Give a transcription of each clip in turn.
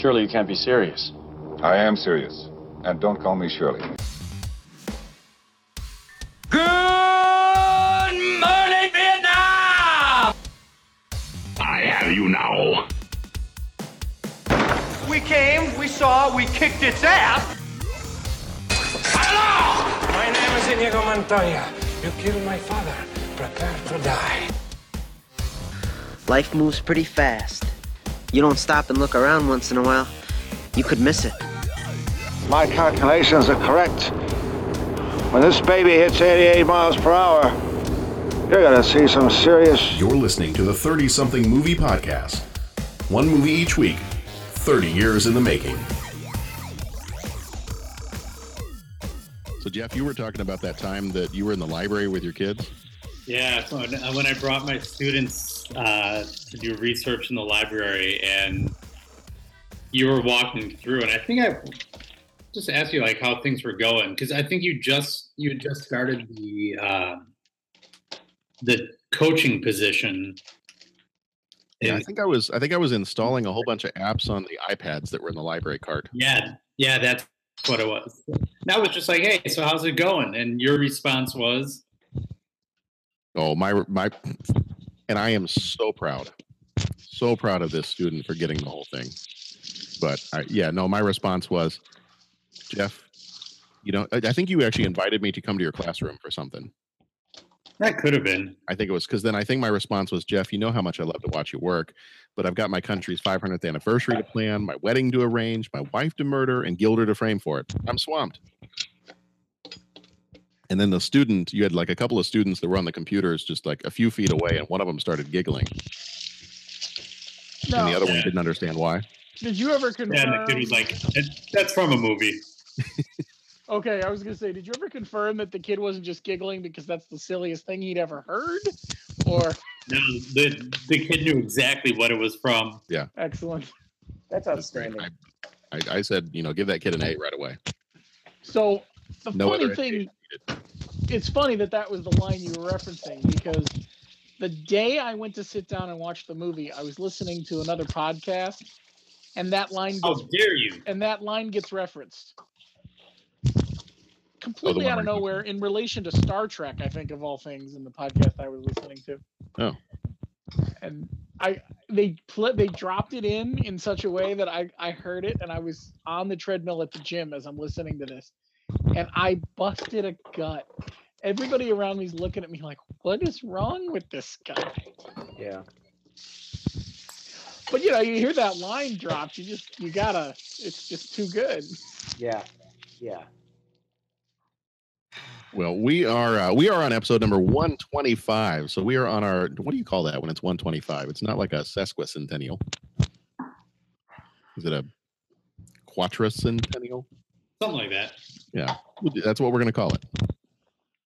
Surely you can't be serious. I am serious. And don't call me Shirley. Good morning, Vietnam! I have you now. We came, we saw, we kicked its ass. Hello! My name is Inigo Montoya. You killed my father. Prepare to die. Life moves pretty fast. You don't stop and look around once in a while, you could miss it. My calculations are correct. When this baby hits 88 miles per hour, you're gonna see some serious. You're listening to the 30 something movie podcast. One movie each week, 30 years in the making. So, Jeff, you were talking about that time that you were in the library with your kids. Yeah, when when I brought my students uh, to do research in the library, and you were walking through, and I think I just asked you like how things were going because I think you just you had just started the uh, the coaching position. Yeah, I think I was. I think I was installing a whole bunch of apps on the iPads that were in the library cart. Yeah, yeah, that's what it was. That was just like, hey, so how's it going? And your response was, Oh, my my, and I am so proud, so proud of this student for getting the whole thing. But I, yeah, no, my response was, Jeff, you know, I, I think you actually invited me to come to your classroom for something. that could have been. I think it was because then I think my response was, Jeff, you know how much I love to watch you work, but I've got my country's 500th anniversary to plan, my wedding to arrange, my wife to murder, and Guilder to frame for it. I'm swamped. And then the student, you had like a couple of students that were on the computers just like a few feet away, and one of them started giggling, no. and the No. other one didn't understand why. Did you ever confirm Yeah, and the kid was like, "That's from a movie." okay, I was gonna say, did you ever confirm that the kid wasn't just giggling because that's the silliest thing he'd ever heard? Or No, the the kid knew exactly what it was from. Yeah, excellent. That's that's great. I, I, I said, you know, give that kid an A right away. So the No funny other thing, it's funny that that was the line you were referencing because the day I went to sit down and watch the movie, I was listening to another podcast, and that line. How Gets, dare you? And that line gets referenced Oh, completely one out of nowhere in relation to Star Trek. I think of all things in the podcast I was listening to. Oh, and I they pl- they dropped it in in such a way that I I heard it and I was on the treadmill at the gym as I'm listening to this, and I busted a gut. Everybody around me's looking at me like, "What is wrong with this guy?" Yeah. But you know, you hear that line dropped, you just you gotta. It's just too good. Yeah. Yeah. Well, we are uh, we are on episode number 125. So we are on our what do you call that when it's 125? It's not like a sesquicentennial. Is it a quatricentennial? Something like that. Yeah, that's what we're going to call it.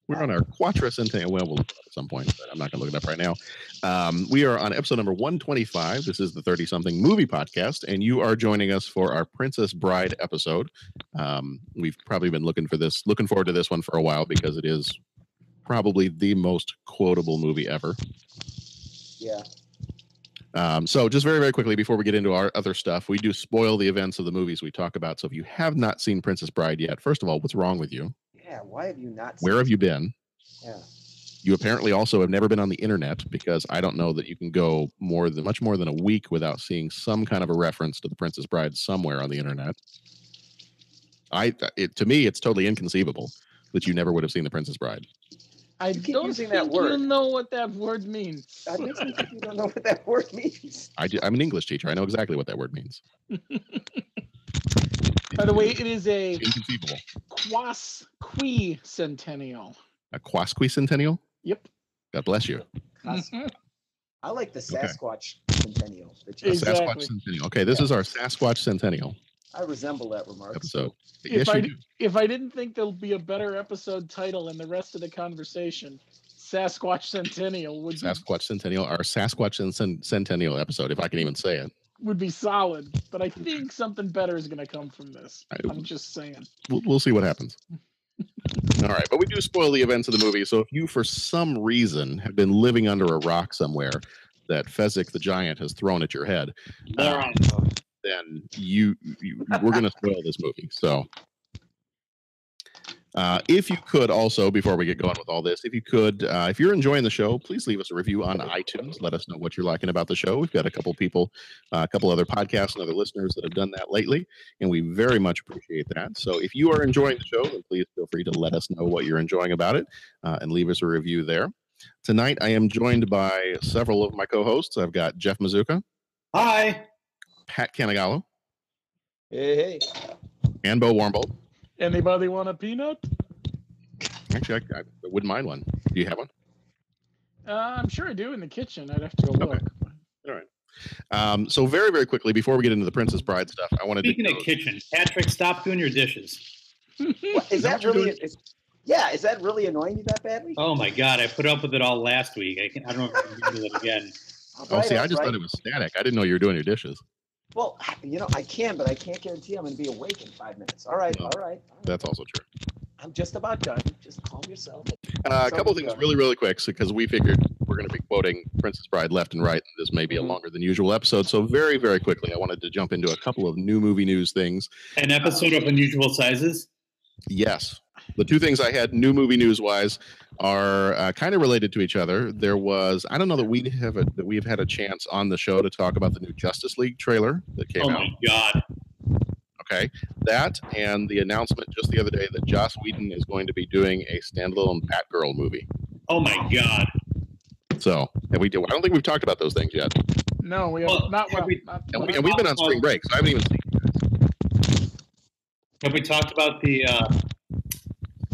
We're on our quatricentennial. Well, we'll look it up at some point, but I'm not going to look it up right now. Um, we are on episode number 125. This is the 30 something movie podcast, and you are joining us for our Princess Bride episode. Um, we've probably been looking for this, looking forward to this one for a while because it is probably the most quotable movie ever. Yeah. Um, so, just very, very quickly before we get into our other stuff, we do spoil the events of the movies we talk about. So, if you have not seen Princess Bride yet, first of all, what's wrong with you? Yeah. Why have you not? Where have you been? Yeah. You apparently also have never been on the internet because I don't know that you can go more than much more than a week without seeing some kind of a reference to the Princess Bride somewhere on the internet. I it to me it's totally inconceivable that you never would have seen the Princess Bride. I keep don't using think that word. you know what that word means. I think some people don't know what that word means. I do, I'm an English teacher. I know exactly what that word means. By the way, it is a Inconceivable. quasquicentennial. A quasquicentennial? Yep. God bless you. I like the Okay. Sasquatch centennial. that A Sasquatch centennial. Okay, this is our Sasquatch centennial I resemble that remark. episode. if yes, I do. if I didn't think there'll be a better episode title in the rest of the conversation, Sasquatch Centennial would be, Sasquatch centennial, our Sasquatch and Cen- centennial episode, if I can even say it. would be solid. But I think something better is going to come from this. I'm just saying. We'll, we'll see what happens. All right, but we do spoil the events of the movie. So if you, for some reason, have been living under a rock somewhere that Fezzik the Giant has thrown at your head, uh, then you, you we're going to spoil this movie. So, uh, if you could also, before we get going with all this, if you could, uh, if you're enjoying the show, please leave us a review on iTunes. Let us know what you're liking about the show. We've got a couple people, uh, a couple other podcasts and other listeners that have done that lately, and we very much appreciate that. So if you are enjoying the show, then please feel free to let us know what you're enjoying about it uh, and leave us a review there. Tonight, I am joined by several of my co-hosts. I've got Jeff Mazuka, Hi. Pat Canagallo, Hey, hey. and Bo Warmbold. Anybody want a peanut? Actually, I, I wouldn't mind one. Do you have one? Uh, I'm sure I do in the kitchen. I'd have to go look. All right. Um, so very, very quickly before we get into the Princess Bride stuff, I wanted Speaking to Speaking of kitchen, Patrick, stop doing your dishes. What, is that really? Is, yeah, is that really annoying you that badly? Oh my god, I put up with it all last week. I, can, I don't know if I can do it again. Oh, see, I just thought it was static. I didn't know you were doing your dishes. Well, you know, I can, but I can't guarantee I'm going to be awake in five minutes. All right, No. all right. That's also true. I'm just about done. Just calm yourself. Uh, a couple we things go. really, really quick, because we figured we're going to be quoting Princess Bride left and right. And this may be a Mhm. longer than usual episode. So very, very quickly, I wanted to jump into a couple of new movie news things. An episode of unusual sizes. Yes. The two things I had new movie news wise are uh, kind of related to each other. There was I don't know that we have a that we've had a chance on the show to talk about the new Justice League trailer that came Oh out. Oh my god. Okay, that and the announcement just the other day that Joss Whedon is going to be doing a standalone Batgirl movie. Oh my god. So have we? I don't think we've talked about those things yet, No, we have Well, not have well. we, not, and, we, and we've been on spring break, so I haven't even seen. Have we talked about the uh,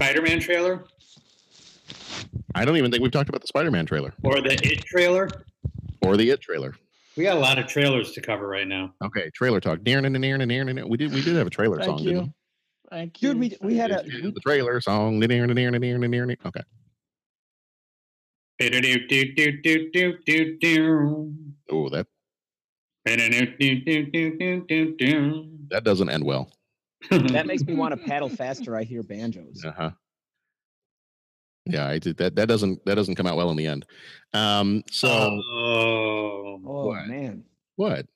Spider-Man trailer I don't even think we've talked about the Spider-Man trailer or the It trailer? or the It trailer. We got a lot of trailers to cover right now. Okay, trailer talk. Darren and Darren and Darren. We did we did have a trailer song. Thank didn't we? you. Thank you. Dude, we, we had a. the trailer song. Okay. Oh, that that doesn't end well. That makes me want to paddle faster. I hear banjos. Uh huh. Yeah, I did that. That doesn't that doesn't come out well in the end. Um. So Oh. Oh What? man, what?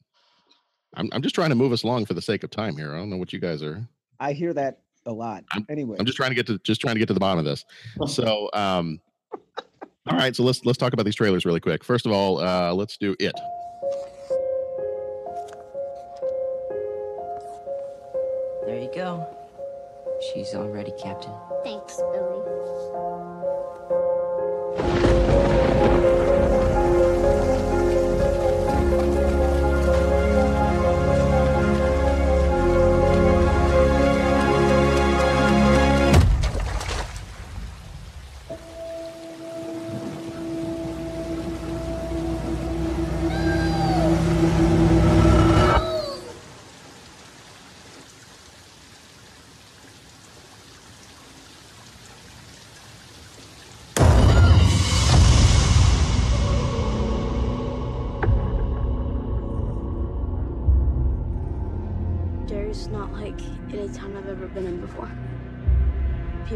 I'm I'm just trying to move us along for the sake of time here. I don't know what you guys are. I hear that a lot. Anyway, I'm just trying to get to just trying to get to the bottom of this. So um. All right, so let's let's talk about these trailers really quick. First of all, uh, let's do it. There you go. She's all ready, Captain. Thanks, Billy.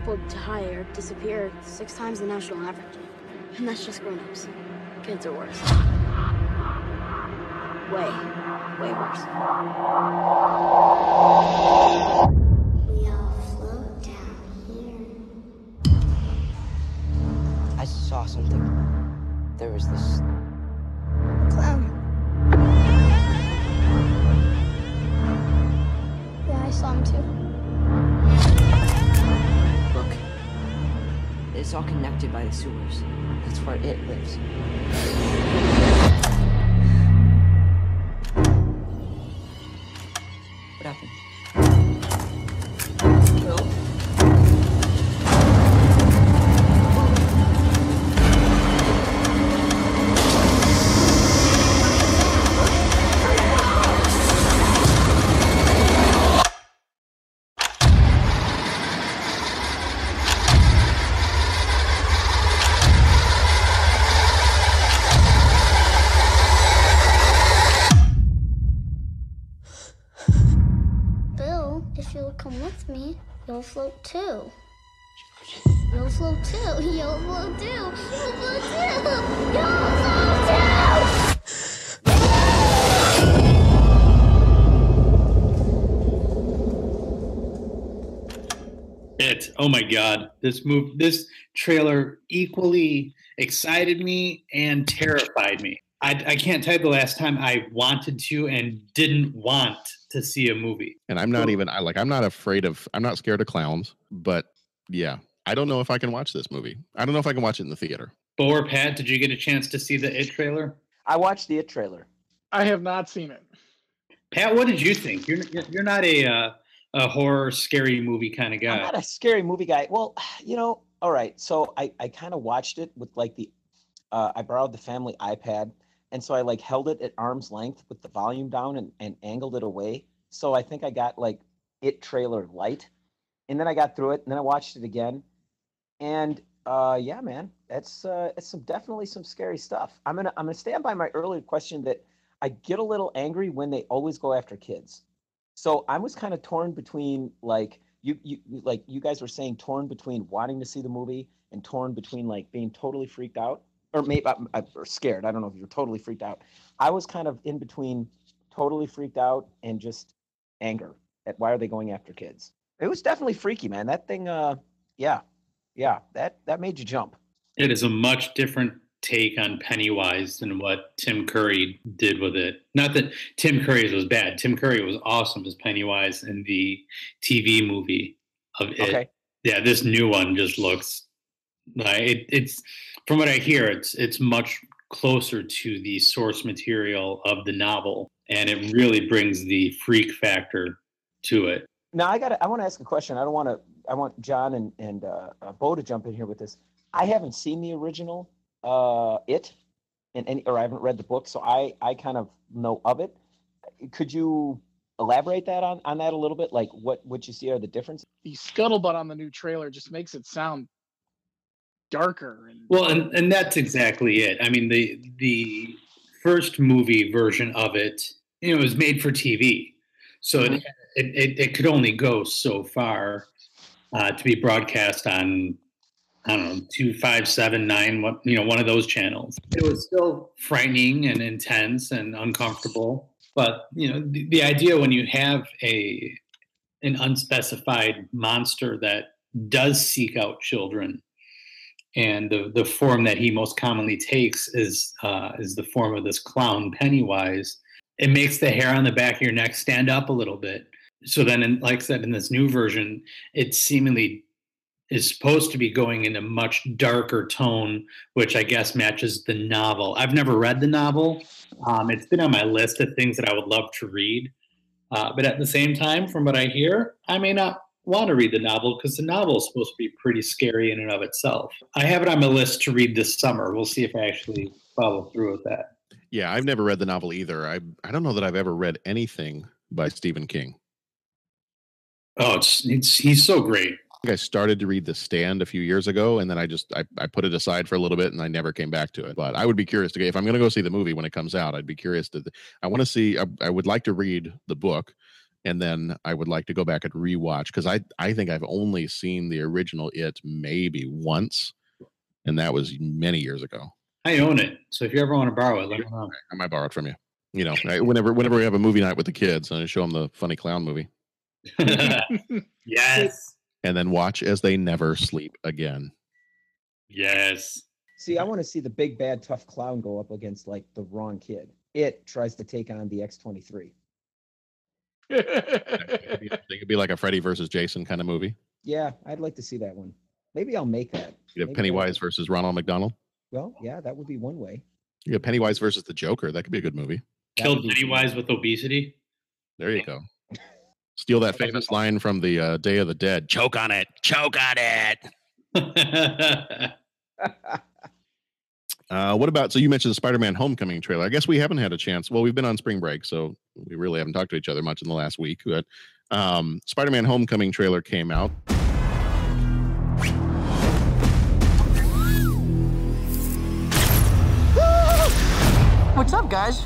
People die or disappear six times the national average. And that's just grown-ups. Kids are worse. Way, way worse. We all float down here. I saw something. There was this. It's all connected by the sewers. That's where it lives. This move, this trailer equally excited me and terrified me. I, I can't tell you the last time I wanted to and didn't want to see a movie. And I'm not even I like I'm not afraid of I'm not scared of clowns, but yeah, I don't know if I can watch this movie. I don't know if I can watch it in the theater. Bo or Pat, did you get a chance to see the It trailer? I watched the It trailer. I have not seen it. Pat, what did you think? You're you're not a uh, a horror, scary movie kind of guy. I'm not a scary movie guy. Well, you know, all right. So I, I kind of watched it with like the, uh, I borrowed the family iPad. And so I like held it at arm's length with the volume down and, and angled it away. So I think I got like it trailer light. And then I got through it and then I watched it again. And uh, yeah, man, that's uh, it's some definitely some scary stuff. I'm gonna I'm gonna stand by my earlier question that I get a little angry when they always go after kids. So I was kind of torn between like you you like you guys were saying torn between wanting to see the movie and torn between like being totally freaked out or maybe uh, uh, or scared. I don't know if you're totally freaked out. I was kind of in between totally freaked out and just anger at why are they going after kids. It was definitely freaky, man. That thing uh yeah. Yeah, that that made you jump. It is a much different take on Pennywise than what Tim Curry did with it. Not that Tim Curry's was bad. Tim Curry was awesome as Pennywise in the TV movie of it. Okay. Yeah, this new one just looks like it, it's from what I hear, it's it's much closer to the source material of the novel, and it really brings the freak factor to it. Now I got I want to ask a question. I don't want to I want John and and uh, uh, Bo to jump in here with this. I haven't seen the original uh it and any or I haven't read the book, so I I kind of know of it. Could you elaborate that on on that a little bit? Like what what you see are the differences? The scuttlebutt on the new trailer just makes it sound darker and Well, and, and that's exactly it. I mean, the the first movie version of it, you know, was made for TV, so it, it, it it could only go so far uh, to be broadcast on I don't know two five seven nine what you know one of those channels. It was still frightening and intense and uncomfortable, but you know the, the idea when you have a an unspecified monster that does seek out children and the the form that he most commonly takes is uh, is the form of this clown Pennywise. It makes the hair on the back of your neck stand up a little bit. So then, in, like I said, in this new version, it seemingly is supposed to be going in a much darker tone, which I guess matches the novel. I've never read the novel. Um, it's been on my list of things that I would love to read. Uh, but at the same time, from what I hear, I may not want to read the novel because the novel is supposed to be pretty scary in and of itself. I have it on my list to read this summer. We'll see if I actually follow through with that. Yeah, I've never read the novel either. I I don't know that I've ever read anything by Stephen King. Oh, it's, it's he's so great. I think I started to read The Stand a few years ago, and then I just I, I put it aside for a little bit, and I never came back to it. But I would be curious to if I'm going to go see the movie when it comes out. I'd be curious to. I want to see. I, I would like to read the book, and then I would like to go back and rewatch because I I think I've only seen the original It maybe once, and that was many years ago. I own it. So if you ever want to borrow it, let me know. I might borrow it from you. You know, I, whenever whenever we have a movie night with the kids, and I show them the funny clown movie, yes. And then watch as they never sleep again. Yes. See, I want to see the big bad tough clown go up against like the wrong kid. It tries to take on the X23. It could be like a Freddy versus Jason kind of movie. Yeah, I'd like to see that one. Maybe I'll make that. You have Maybe Pennywise versus Ronald McDonald. Well, yeah, that would be one way. You have Pennywise versus the Joker. That could be a good movie. Killed Pennywise with obesity. There you go. Steal that famous line from the uh, Day of the Dead. Choke on it. Choke on it. Uh, what about? So you mentioned the Spider-Man Homecoming trailer. I guess we haven't had a chance. Well, we've been on spring break, so we really haven't talked to each other much in the last week. But um, Spider-Man Homecoming trailer came out. What's up, guys?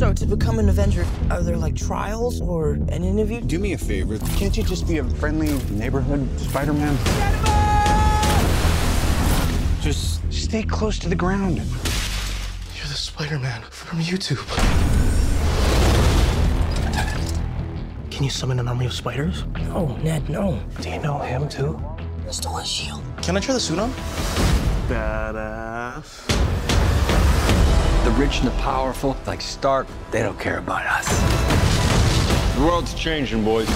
So, to become an Avenger, are there like trials or an interview? Do me a favor. Can't you just be a friendly neighborhood Spider-Man? Just stay close to the ground. You're the Spider-Man from YouTube. Can you summon an army of spiders? No, Ned, no. Do you know him too? I stole his shield. Can I try the suit on? Badass. The rich and the powerful, like Stark, they don't care about us. The world's changing, boys.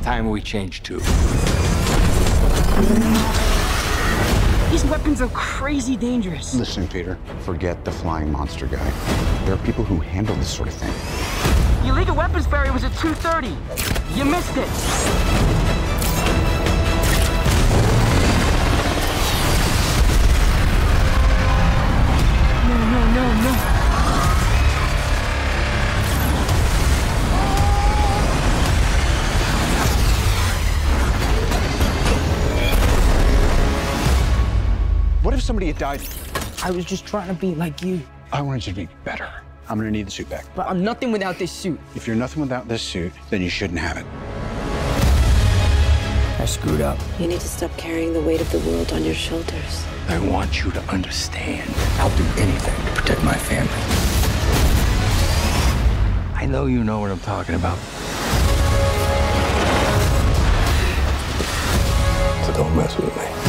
Time we change too. These weapons are crazy dangerous. Listen, Peter, forget the flying monster guy. There are people who handle this sort of thing. The illegal weapons barrier was at 230. You missed it. Somebody had died? I was just trying to be like you. I wanted you to be better. I'm gonna need the suit back. But I'm nothing without this suit. If you're nothing without this suit, then you shouldn't have it. I screwed up. You need to stop carrying the weight of the world on your shoulders. I want you to understand. I'll do anything to protect my family. I know you know what I'm talking about. So don't mess with me.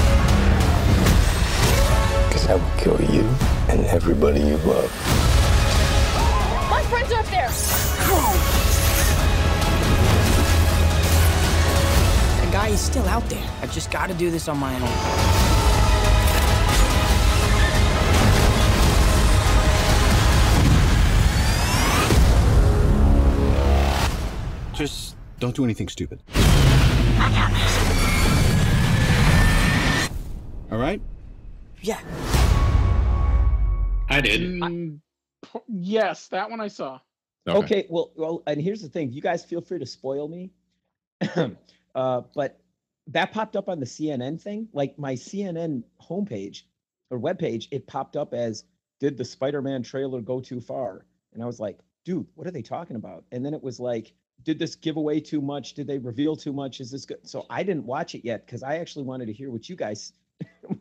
Because I will kill you and everybody you love. My friends are up there. The guy is still out there. I've just got to do this on my own. Just don't do anything stupid. I got this. All right? Yeah. I did. Mm, p- yes, that one I saw. Okay. well, well, and here's the thing: you guys feel free to spoil me, uh, but that popped up on the CNN thing, like my CNN homepage or webpage. It popped up as "Did the Spider-Man trailer go too far?" And I was like, "Dude, what are they talking about?" And then it was like, "Did this give away too much? Did they reveal too much? Is this good?" So I didn't watch it yet because I actually wanted to hear what you guys,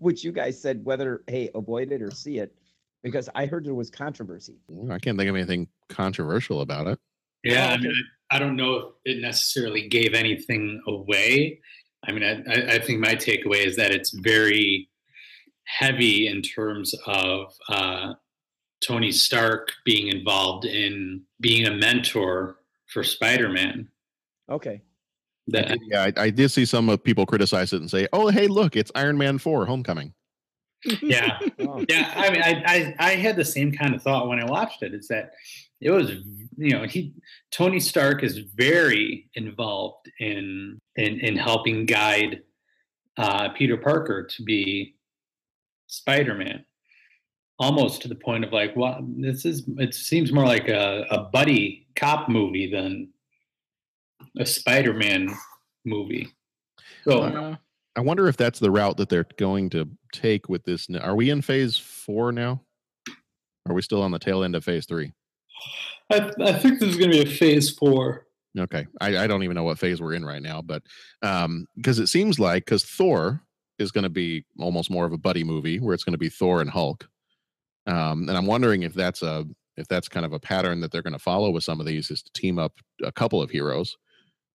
what you guys said, whether hey, avoid it or see it, because I heard there was controversy. I can't think of anything controversial about it. Yeah, I mean, I, I don't know if it necessarily gave anything away. I mean, I, I- I think my takeaway is that it's very heavy in terms of uh, Tony Stark being involved in being a mentor for Spider-Man. Okay. That Yeah, I, I did see some of people criticize it and say, "Oh, hey, look, it's Iron Man Four: Homecoming." yeah yeah i mean I, I i had the same kind of thought when i watched it. it is that it was you know he tony stark is very involved in in in helping guide uh peter parker to be spider-man almost to the point of like well this is it seems more like a, a buddy cop movie than a spider-man movie so Uh, I wonder if that's the route that they're going to take with this. Are we in phase four now? Are we still on the tail end of phase three? I, I think this is going to be a phase four. Okay, I, I don't even know what phase we're in right now, but um, because it seems like because Thor is going to be almost more of a buddy movie where it's going to be Thor and Hulk, um, and I'm wondering if that's a if that's kind of a pattern that they're going to follow with some of these is to team up a couple of heroes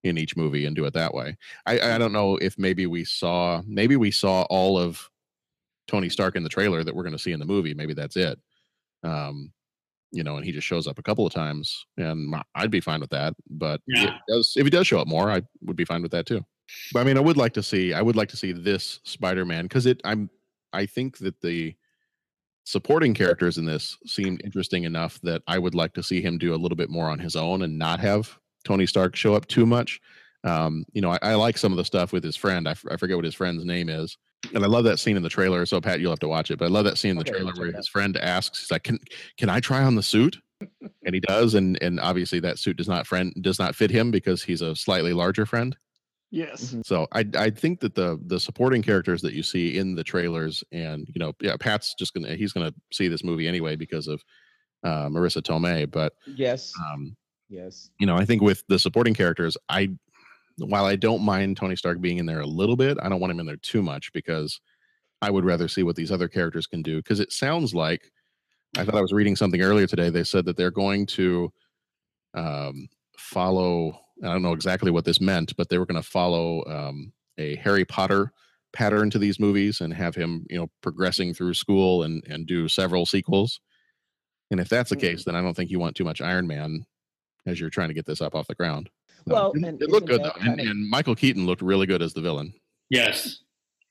in each movie and do it that way. I, I don't know if maybe we saw maybe we saw all of Tony Stark in the trailer that we're going to see in the movie. Maybe that's it. Um, you know, and he just shows up a couple of times, and I'd be fine with that. But if, Yeah. does, if he does show up more, I would be fine with that too. But I mean, I would like to see, I would like to see this Spider-Man because it, I'm, I think that the supporting characters in this seemed interesting enough that I would like to see him do a little bit more on his own and not have Tony Stark show up too much. Um, you know, I, I like some of the stuff with his friend. I, f- I forget what his friend's name is, and I love that scene in the trailer. So Pat, you'll have to watch it. But I love that scene in the Okay, trailer where it his friend asks, "He's like, can can I try on the suit?" and he does, and and obviously that suit does not friend does not fit him because he's a slightly larger friend. yes. So I I think that the the supporting characters that you see in the trailers, and you know, yeah, Pat's just gonna he's gonna see this movie anyway because of uh, Marisa Tomei, but Yes. um, Yes. you know, I think with the supporting characters, I while I don't mind Tony Stark being in there a little bit, I don't want him in there too much because I would rather see what these other characters can do. Because it sounds like I thought I was reading something earlier today. They said that they're going to um, follow I don't know exactly what this meant, but they were going to follow um, a Harry Potter pattern to these movies and have him, you know, progressing through school and and do several sequels. And if that's the case, then I don't think you want too much Iron Man as you're trying to get this up off the ground. So, Well, it, and it looked good though, and, of- and Michael Keaton looked really good as the villain. Yes,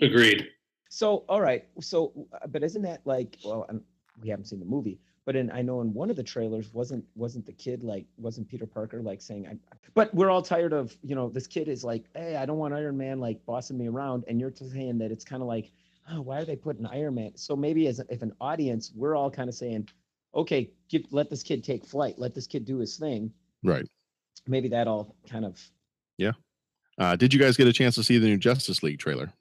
agreed. So, all right. So, uh, but isn't that like? Well, i we haven't seen the movie, but in I know in one of the trailers wasn't wasn't the kid like wasn't Peter Parker like saying I? But we're all tired of you know this kid is like, hey, I don't want Iron Man like bossing me around, and you're saying that it's kind of like, oh, why are they putting Iron Man? So maybe as if an audience, we're all kind of saying, okay, give, let this kid take flight, let this kid do his thing. Right. Maybe that all kind of Yeah. Uh, did you guys get a chance to see the new Justice League trailer?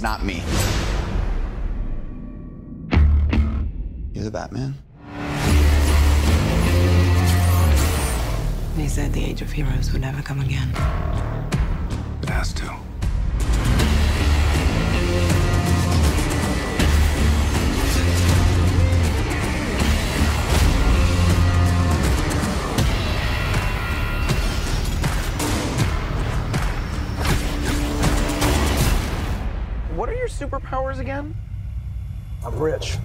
It's not me. You're the Batman? They said the age of heroes would never come again. It has to. Superpowers again? I'm rich.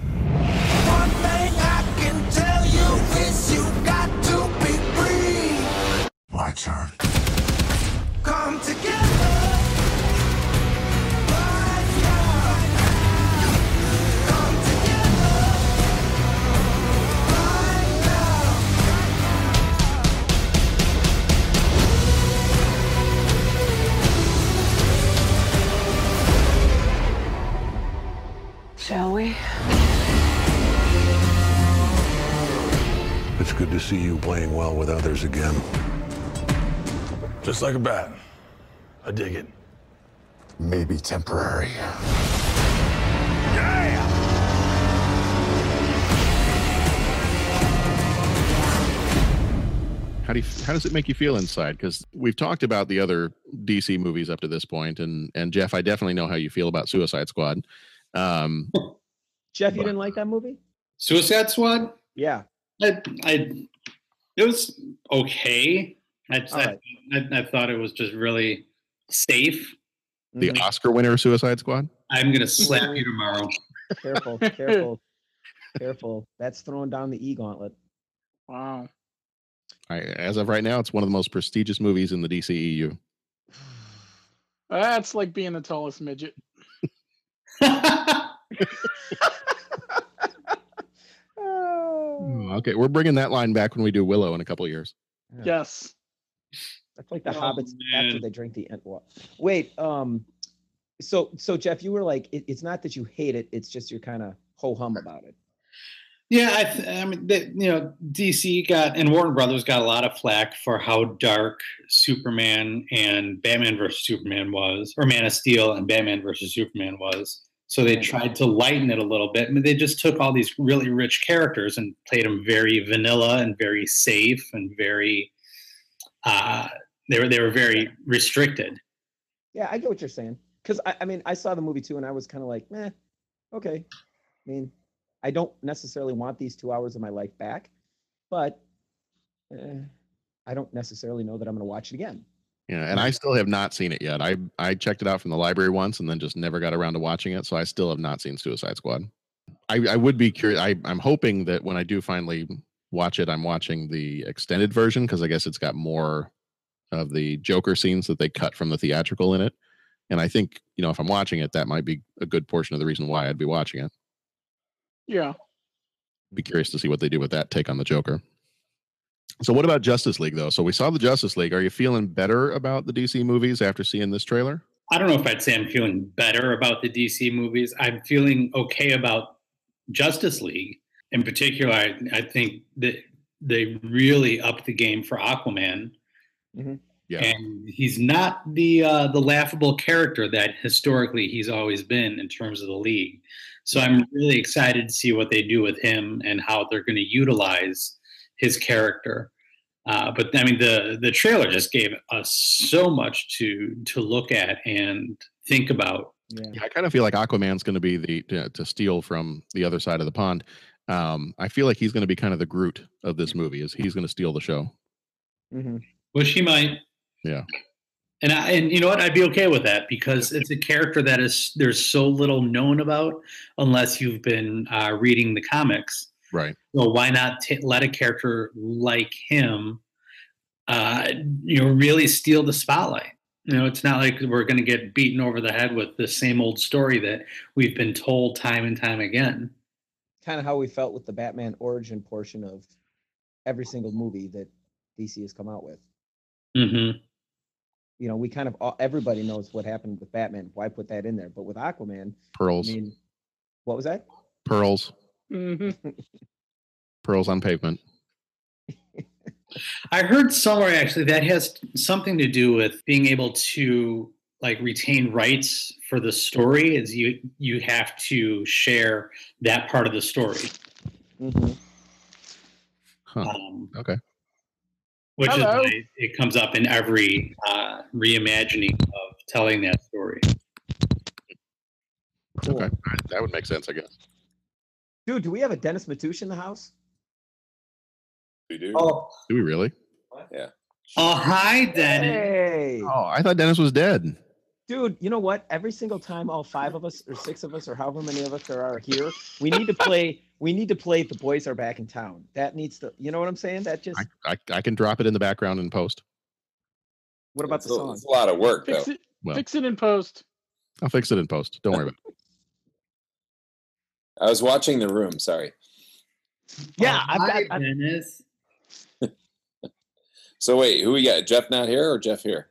Just like a bat. I dig it. Maybe temporary. How do you, how does it make you feel inside? Because we've talked about the other DC movies up to this point, and and Jeff, I definitely know how you feel about Suicide Squad. Um, Jeff, you didn't like that movie? Suicide Squad. Yeah. I, I, it was okay. I, I, right. I, I thought it was just really safe. the Oscar winner Suicide Squad. I'm gonna slap you tomorrow. Careful, careful, careful. That's throwing down the e gauntlet. Wow. I, as of right now, it's one of the most prestigious movies in the DCEU. That's like being the tallest midget. Oh, Okay, we're bringing that line back when we do Willow in a couple of years. Yes. That's like the Oh, hobbits after they drink the wa- Wait, um, so so Jeff, you were like, it, it's not that you hate it; it's just you're kind of ho hum about it. Yeah, I, th- I mean, they, you know, DC got and Warner Brothers got a lot of flack for how dark Superman and Batman versus Superman was, or Man of Steel and Batman versus Superman was. So they tried to lighten it a little bit. I mean, they just took all these really rich characters and played them very vanilla and very safe and very. Uh, they were they were very restricted. Yeah, I get what you're saying. Because I, I mean, I saw the movie too, and I was kind of like, meh, okay. I mean, I don't necessarily want these two hours of my life back, but eh, I don't necessarily know that I'm going to watch it again. Yeah, and I still have not seen it yet. I I checked it out from the library once and then just never got around to watching it. So I still have not seen Suicide Squad. I, I would be curious. I, I'm hoping that when I do finally watch it, I'm watching the extended version because I guess it's got more of the Joker scenes that they cut from the theatrical in it. And I think, you know, if I'm watching it, that might be a good portion of the reason why I'd be watching it. Yeah. Be curious to see what they do with that take on the Joker. So, what about Justice League, though? So, we saw the Justice League. Are you feeling better about the DC movies after seeing this trailer? I don't know if I'd say I'm feeling better about the DC movies. I'm feeling okay about Justice League. In particular, I, I think that they really upped the game for Aquaman. Yeah. And he's not the uh, the laughable character that historically he's always been in terms of the league. So I'm really excited to see what they do with him and how they're going to utilize his character. Uh, but I mean, the the trailer just gave us so much to to look at and think about. Yeah, I kind of feel like Aquaman's going to be the to, to steal from the other side of the pond. Um, I feel like he's going to be kind of the Groot of this movie. Is he's going to steal the show? Mm-hmm. Which he might. Yeah. And I, and you know what? I'd be okay with that because it's a character that is there's so little known about unless you've been uh, reading the comics. Right. So why not t- let a character like him, uh, you know, really steal the spotlight? You know, it's not like we're going to get beaten over the head with the same old story that we've been told time and time again. Kind of how we felt with the Batman origin portion of every single movie that DC has come out with. Mm-hmm. You know, we kind of all, everybody knows what happened with Batman. Why put that in there? But with Aquaman, Pearls, I mean, what was that? pearls, Mm-hmm. pearls on pavement. I heard somewhere actually that has something to do with being able to like retain rights for the story is you you have to share that part of the story. Mm-hmm. Huh. Um, okay. which Hello. is why it comes up in every uh, reimagining of telling that story. Okay. All right, That would make sense, I guess. Dude, do we have a Dennis Matouche in the house? We do. Oh, Do we really? Yeah. oh hi, Dennis. Hey, Oh, I thought Dennis was dead. Dude, you know what? Every single time all five of us or six of us or however many of us there are here, we need to play. We need to play. The boys are back in town. That needs to. You know what I'm saying? That just. I, I, I can drop it in the background and post. What about It's the a, song? it's a lot of work, though. Fix it. Well. Fix it in post. I'll fix it in post. Don't worry about it. I was watching The Room. Sorry. Yeah, I've got. Hi, I've, So wait, who we got? Jeff not here or Jeff here?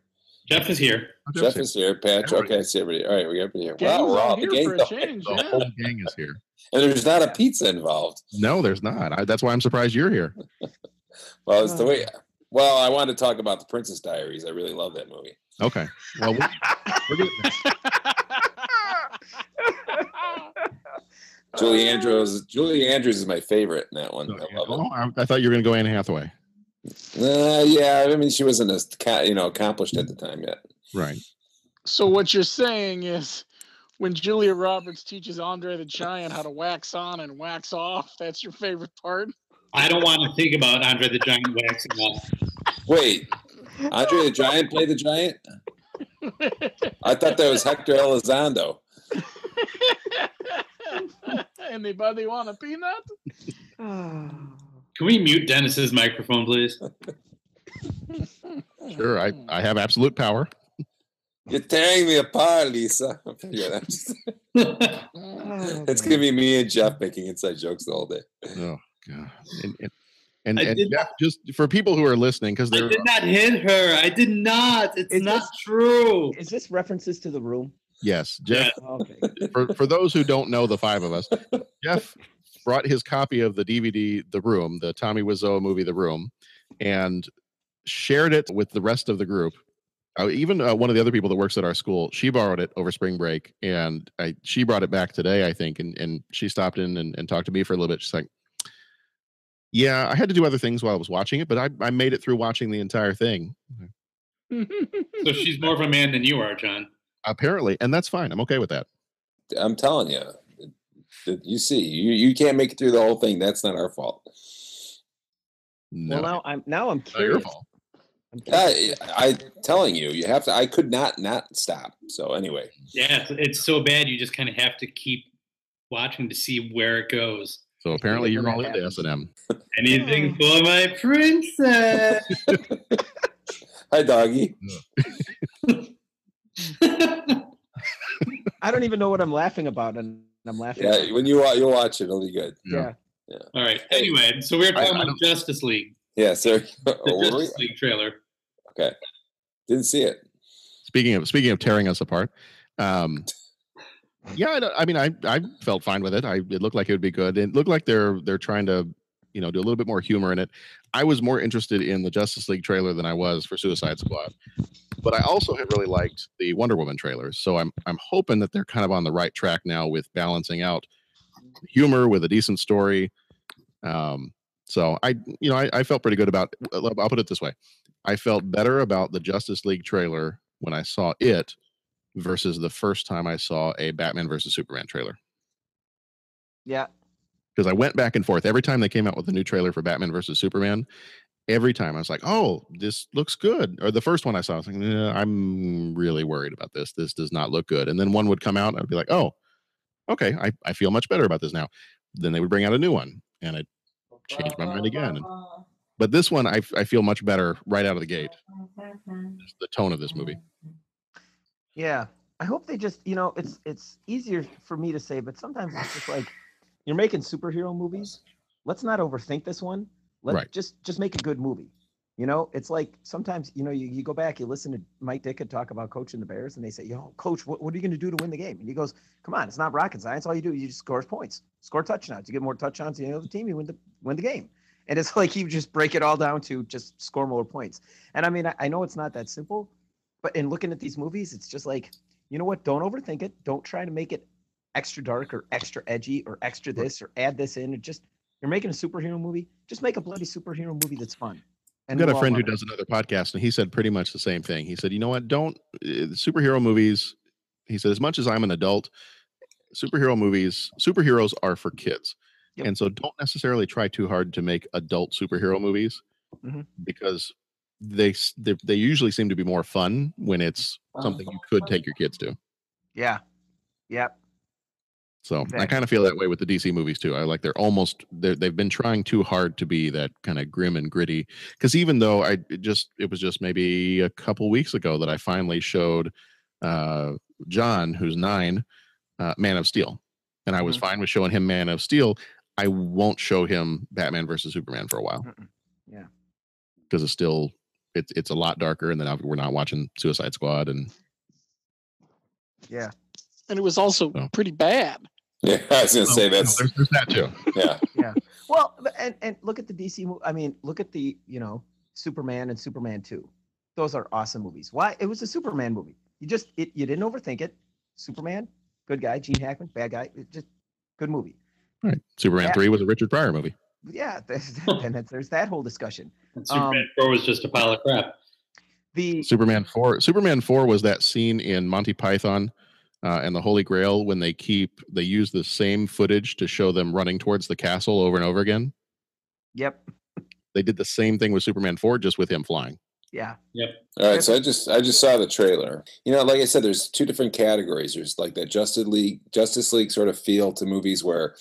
Jeff is here. Oh, Jeff is here. Patch. Okay, I see everybody. All right, we got everybody here. Wow, Gang's we're all all the here gang. for a change. The Yeah. whole gang is here. And there's not a pizza involved. No, there's not. I, that's why I'm surprised you're here. Well, it's the way. Well, I wanted to talk about the Princess Diaries. I really love that movie. Okay. Well, we, we're getting. Julie Andrews. Julie Andrews is my favorite in that one. Oh, I love it. Oh, I, I thought you were going to go Anne Hathaway. Uh, yeah, I mean, she wasn't as you know accomplished at the time yet. Right. So what you're saying is, when Julia Roberts teaches Andre the Giant how to wax on and wax off, that's your favorite part. I don't want to think about Andre the Giant waxing off. Wait, Andre the Giant played the Giant. I thought that was Hector Elizondo. Anybody want a peanut? Can we mute Dennis's microphone, please? Sure. I, I have absolute power. You're tearing me apart, Lisa. Yeah, that's- it's gonna be me and Jeff making inside jokes all day. Oh, God. And, and, and, and did Jeff, just for people who are listening, because I they're did not hit her. I did not. It's Is not this- true. Is this references to the room? yes, Jeff. Okay. For for those who don't know, the five of us, Jeff brought his copy of the DVD, The Room, the Tommy Wiseau movie, The Room, and shared it with the rest of the group. Uh, even uh, one of the other people that works at our school, she borrowed it over spring break, and I, she brought it back today, I think, and, and she stopped in and, and talked to me for a little bit. She's like, "Yeah, I had to do other things while I was watching it, but I, I made it through watching the entire thing, So she's more of a man than you are, John. apparently, and that's fine. I'm okay with that. I'm telling you, you see, you you can't make it through the whole thing. That's not our fault. No, Well, now I'm now I'm not your curious. fault. I'm curious. I, I'm telling you, you have to. I could not not stop. So anyway, Yeah, it's, it's so bad. You just kind of have to keep watching to see where it goes. So apparently, you're all that into. S and M. Anything hmm. for my princess. Hi, doggy. I don't even know what I'm laughing about, and I'm laughing. Yeah, when you wa- you'll watch it, it'll be good. Yeah. Yeah. All right. Anyway, so we are talking I about Justice League, Yeah, sir. the Oh, were we? Justice League trailer. Okay. Didn't see it. Speaking of speaking of tearing us apart, um, yeah, I, I mean, I I felt fine with it. I it looked like it would be good. It looked like they're they're trying to you know do a little bit more humor in it. I was more interested in the Justice League trailer than I was for Suicide Squad, but I also have really liked the Wonder Woman trailers. So I'm I'm hoping that they're kind of on the right track now with balancing out humor with a decent story. Um, so I, you know, I, I felt pretty good about. I'll put it this way: I felt better about the Justice League trailer when I saw it versus the first time I saw a Batman versus Superman trailer. Yeah. Because I went back and forth every time they came out with a new trailer for Batman versus Superman. Every time I was like, "Oh, this looks good." Or the first one I saw, I was like, "Nah, "I'm really worried about this. This does not look good." And then one would come out, and I'd be like, "Oh, okay, I, I feel much better about this now." Then they would bring out a new one, and I changed my mind again. And, but this one, I, I feel much better right out of the gate. Oh, just the tone of this movie. Yeah. I hope they just, you know, it's it's easier for me to say, but sometimes it's just like you're making superhero movies. Let's not overthink this one. Let's Right. just just make a good movie. You know, it's like sometimes, you know, you, you go back, you listen to Mike Ditka talk about coaching the Bears, and they say, Yo, coach, what, what are you gonna do to win the game? And he goes, Come on, it's not rocket science. All you do is you just score points, score touchdowns. You get more touchdowns than the other team, you win the win the game. And it's like you just break it all down to just score more points. And I mean, I, I know it's not that simple, but in looking at these movies, it's just like, you know what? Don't overthink it. Don't try to make it extra dark or extra edgy or extra this or add this in. It just you're making a superhero movie. Just make a bloody superhero movie that's fun. I've got we'll a friend who it. does another podcast, and he said pretty much the same thing. He said, "You know what? Don't uh, superhero movies." He said, "As much as I'm an adult, superhero movies, superheroes are for kids, and so don't necessarily try too hard to make adult superhero movies Mhm. because they, they they usually seem to be more fun when it's something you could take your kids to." Yeah. Yep. So I kind of feel that way with the DC movies too. I like they're almost they're, they've been trying too hard to be that kind of grim and gritty. Because even though I it just it was just maybe a couple weeks ago that I finally showed uh, John, who's nine, uh, Man of Steel, and I was fine with showing him Man of Steel. I won't show him Batman versus Superman for a while Yeah. because it's still it's it's a lot darker, and then we're not watching Suicide Squad and Yeah. And it was also pretty bad. Yeah, I was gonna Oh, say no, that's there's, there's that too. Yeah. Yeah. Well, and and look at the DC. mo- I mean, look at the you know Superman and Superman Two. Those are awesome movies. Why? It was a Superman movie. You just it, you didn't overthink it. Superman, good guy. Gene Hackman, bad guy. It just good movie. Right. Superman Yeah. Three was a Richard Pryor movie. Yeah. There's, then that's- there's that whole discussion. And Superman um, 4 was just a pile of crap. The Superman four. Superman four was that scene in Monty Python uh, and the Holy Grail when they keep they use the same footage to show them running towards the castle over and over again. Yep. They did the same thing with Superman four, just with him flying. Yeah. Yep. All right, so I just I just saw the trailer. You know, like I said, there's two different categories. There's like that Justice League Justice League sort of feel to movies where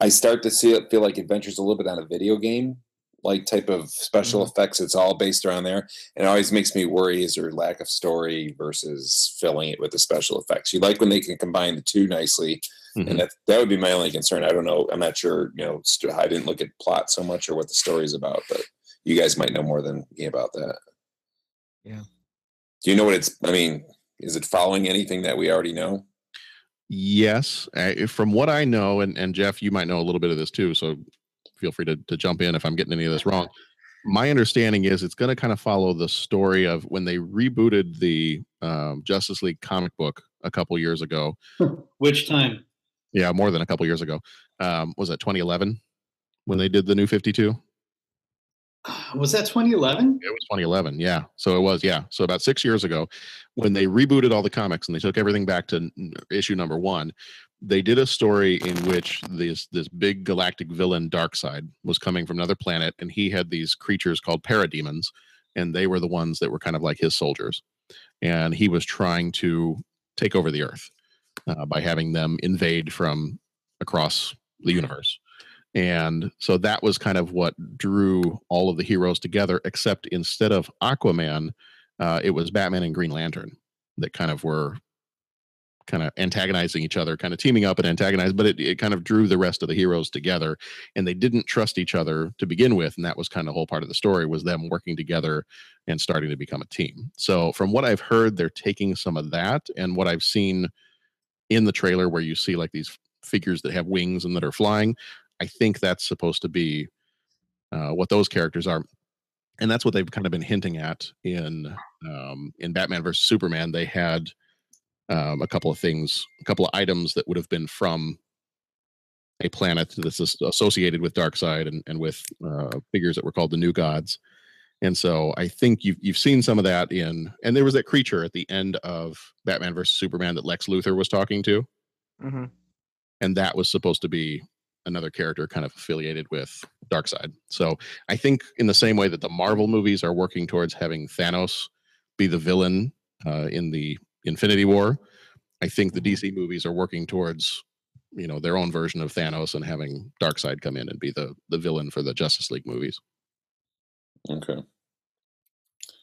I start to see it feel like adventures a little bit on a video game, like type of special effects. It's all based around there. And it always makes me worry is there lack of story versus filling it with the special effects. You like when they can combine the two nicely. Mhm. And that that would be my only concern. I don't know. I'm not sure, you know, I didn't look at plot so much or what the story is about, but you guys might know more than me about that. Yeah. Do you know what it's? I mean, is it following anything that we already know? Yes, I, from what I know, and and Jeff, you might know a little bit of this too. So feel free to to jump in if I'm getting any of this wrong. My understanding is it's going to kind of follow the story of when they rebooted the um, Justice League comic book a couple years ago. Which time? Yeah, more than a couple years ago. Um, was that 2011 when they did the new 52? Was that 2011? It was 2011. Yeah. So it was, yeah. So about six years ago, when they rebooted all the comics and they took everything back to issue number one, they did a story in which this this big galactic villain Darkseid was coming from another planet, and he had these creatures called parademons, and they were the ones that were kind of like his soldiers, and he was trying to take over the Earth uh, by having them invade from across the universe. And so that was kind of what drew all of the heroes together, except instead of Aquaman, uh, it was Batman and Green Lantern that kind of were kind of antagonizing each other, kind of teaming up and antagonized, but it, it kind of drew the rest of the heroes together and they didn't trust each other to begin with. And that was kind of the whole part of the story was them working together and starting to become a team. So from what I've heard, they're taking some of that and what I've seen in the trailer where you see like these figures that have wings and that are flying. I think that's supposed to be uh, what those characters are. And that's what they've kind of been hinting at in um, in Batman versus Superman. They had um, a couple of things, a couple of items that would have been from a planet that's associated with Darkseid and, and with uh, figures that were called the New Gods. And so I think you've you've seen some of that in, and there was that creature at the end of Batman versus Superman that Lex Luthor was talking to, Mm-hmm. and that was supposed to be another character kind of affiliated with Darkseid So I think in the same way that the Marvel movies are working towards having Thanos be the villain uh, in the Infinity War, I think the DC movies are working towards you know their own version of Thanos and having Darkseid come in and be the the villain for the Justice League movies. Okay.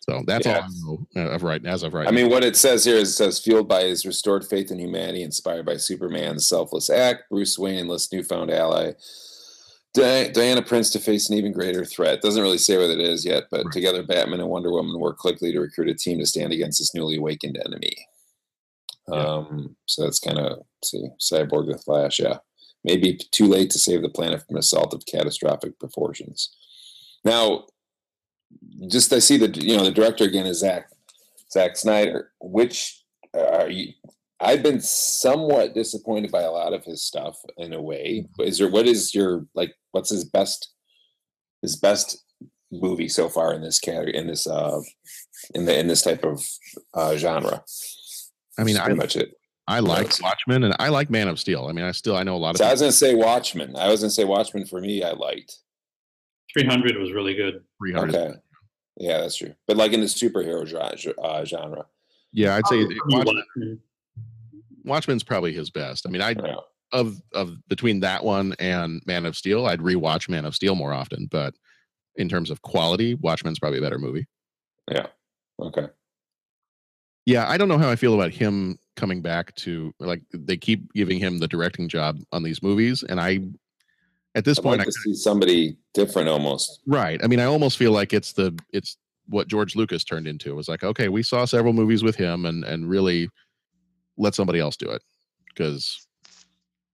So that's all I know uh, of right as of right. I now. mean, what it says here is it says, fueled by his restored faith in humanity, inspired by Superman's selfless act, Bruce Wayne enlists newfound ally Diana Prince to face an even greater threat. Doesn't really say what it is yet, but together, Batman and Wonder Woman work quickly to recruit a team to stand against this newly awakened enemy. Um, so that's kind of see, Cyborg the Flash. Yeah, maybe too late to save the planet from assault of catastrophic proportions. Now, just I see the you know the director again is Zack Zack Snyder. Which uh, are you? I've been somewhat disappointed by a lot of his stuff in a way. Is there what is your like? What's his best? His best movie so far in this category in this uh in the in this type of uh genre. I mean, That's I much it. I like Watchmen and I like Man of Steel. I mean, I still I know a lot of So I was gonna say Watchmen. I was gonna say Watchmen for me. I liked. 300 was really good. 300. Okay. Yeah, that's true. But like in the superhero genre, uh, genre. Yeah, I'd say Oh, Watchmen, Watchmen. Watchmen's probably his best. I mean, I of of between that one and Man of Steel, I'd rewatch Man of Steel more often. But in terms of quality, Watchmen's probably a better movie. Yeah. Okay. Yeah, I don't know how I feel about him coming back to like they keep giving him the directing job on these movies, and I at this I'd point, like I to see somebody different almost. Right. I mean, I almost feel like it's the it's what George Lucas turned into. It was like, okay, we saw several movies with him and and really let somebody else do it. Because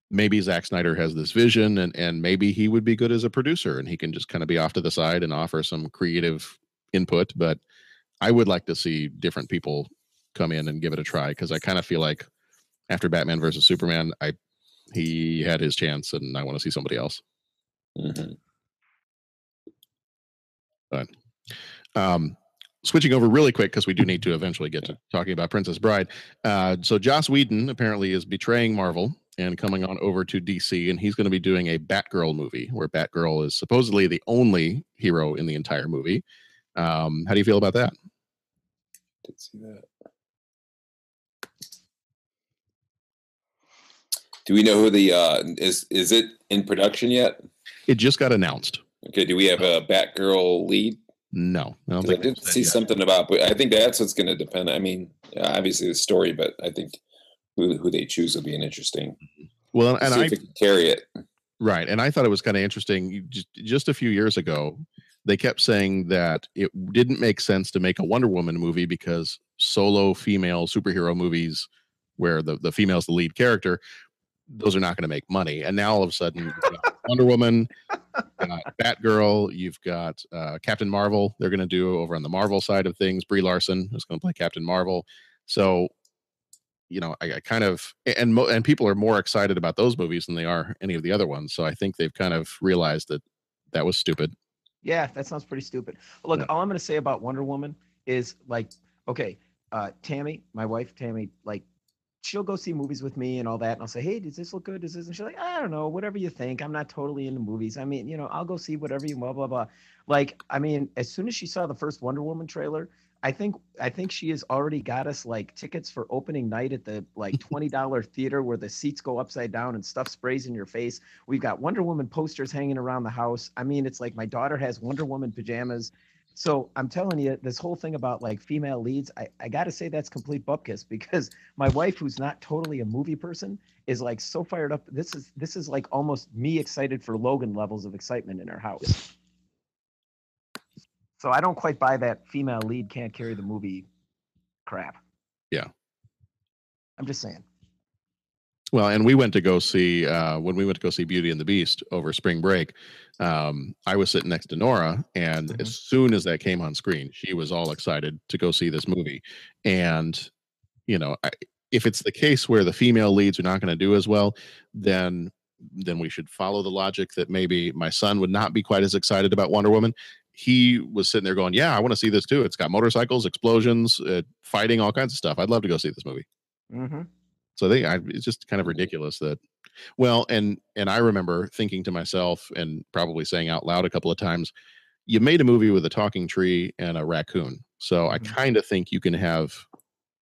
maybe Zack Snyder has this vision and and maybe he would be good as a producer and he can just kind of be off to the side and offer some creative input. But I would like to see different people come in and give it a try because I kind of feel like after Batman versus Superman, I he had his chance and I want to see somebody else. Mhm. But um, switching over really quick because we do need to eventually get to talking about Princess Bride. Uh, so Joss Whedon apparently is betraying Marvel and coming on over to DC, and he's going to be doing a Batgirl movie where Batgirl is supposedly the only hero in the entire movie. Um, how do you feel about that? Did see that. Do we know who the uh is is it in production yet? It just got announced. Okay, do we have a Batgirl lead? No, I don't 'Cause I did see yet. something about, but I think that's what's going to depend. I mean, obviously the story, but I think who who they choose will be an interesting. Well, to and see I if it can carry it. Right. And I thought it was kind of interesting. Just, just a few years ago, they kept saying that it didn't make sense to make a Wonder Woman movie because solo female superhero movies where the, the female's the lead character, those are not going to make money. And now all of a sudden, Wonder Woman, Batgirl, you've got uh, Captain Marvel, they're going to do over on the Marvel side of things. Brie Larson is going to play Captain Marvel. So you know, I, I kind of and mo- and people are more excited about those movies than they are any of the other ones. So I think they've kind of realized that that was stupid. Yeah, that sounds pretty stupid. Look, all I'm going to say about Wonder Woman is like, okay, uh, Tammy, my wife, Tammy, like, she'll go see movies with me and all that, and I'll say, hey, does this look good? Does this? And she's like, I don't know, whatever you think. I'm not totally into movies. I mean, you know, I'll go see whatever you blah blah blah. Like, I mean, as soon as she saw the first Wonder Woman trailer, I think I think she has already got us like tickets for opening night at the like twenty dollar theater where the seats go upside down and stuff sprays in your face. We've got Wonder Woman posters hanging around the house. I mean, it's like my daughter has Wonder Woman pajamas. So I'm telling you, this whole thing about like female leads, I, I got to say that's complete bupkis because my wife, who's not totally a movie person, is like so fired up. This is this is like almost me excited for Logan levels of excitement in our house. So I don't quite buy that female lead can't carry the movie crap. Yeah. I'm just saying. Well, and we went to go see uh, when we went to go see Beauty and the Beast over spring break. Um, I was sitting next to Nora, and as soon as that came on screen, she was all excited to go see this movie. And you know, I, if it's the case where the female leads are not going to do as well, then then we should follow the logic that maybe my son would not be quite as excited about Wonder Woman. He was sitting there going, "Yeah, I want to see this too. It's got motorcycles, explosions, uh, fighting, all kinds of stuff. I'd love to go see this movie." Mm-hmm. So they, I, it's just kind of ridiculous that, well, and and I remember thinking to myself and probably saying out loud a couple of times, you made a movie with a talking tree and a raccoon. So I mm-hmm. kind of think you can have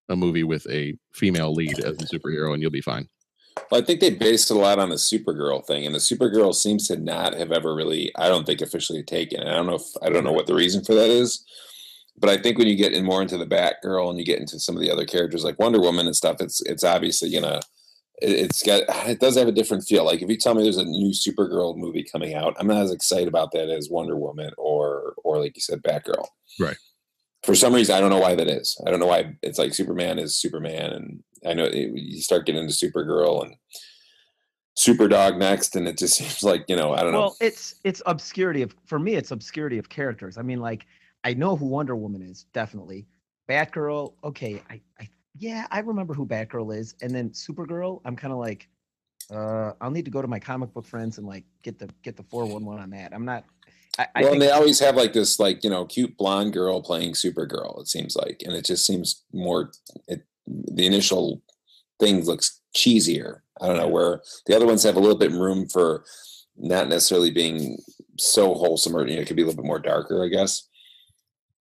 a movie with a female lead as a superhero and you'll be fine. Well, I think they based it a lot on the Supergirl thing, and the Supergirl seems to not have ever really, I don't think, officially taken. And I don't know if I don't know mm-hmm. what the reason for that is, but I think when you get in more into the Batgirl and you get into some of the other characters like Wonder Woman and stuff, it's it's obviously gonna it- it's got it does have a different feel. Like if you tell me there's a new Supergirl movie coming out, I'm not as excited about that as Wonder Woman or or like you said, Batgirl. Right. For some reason, I don't know why that is. I don't know why it's like Superman is Superman, and I know it, you start getting into Supergirl and Superdog next, and it just seems like you know I don't know. Well, it's it's obscurity of for me. It's obscurity of characters. I mean, like I know who Wonder Woman is definitely. Batgirl, okay, I, I yeah, I remember who Batgirl is, and then Supergirl. I'm kind of like, uh, I'll need to go to my comic book friends and like get the get the four one one on that. I'm not. I, I well, think and they always have like this, like you know, cute blonde girl playing Supergirl. It seems like, and it just seems more. It, the initial thing looks cheesier. I don't know where the other ones have a little bit room for not necessarily being so wholesome, or you know, it could be a little bit more darker. I guess.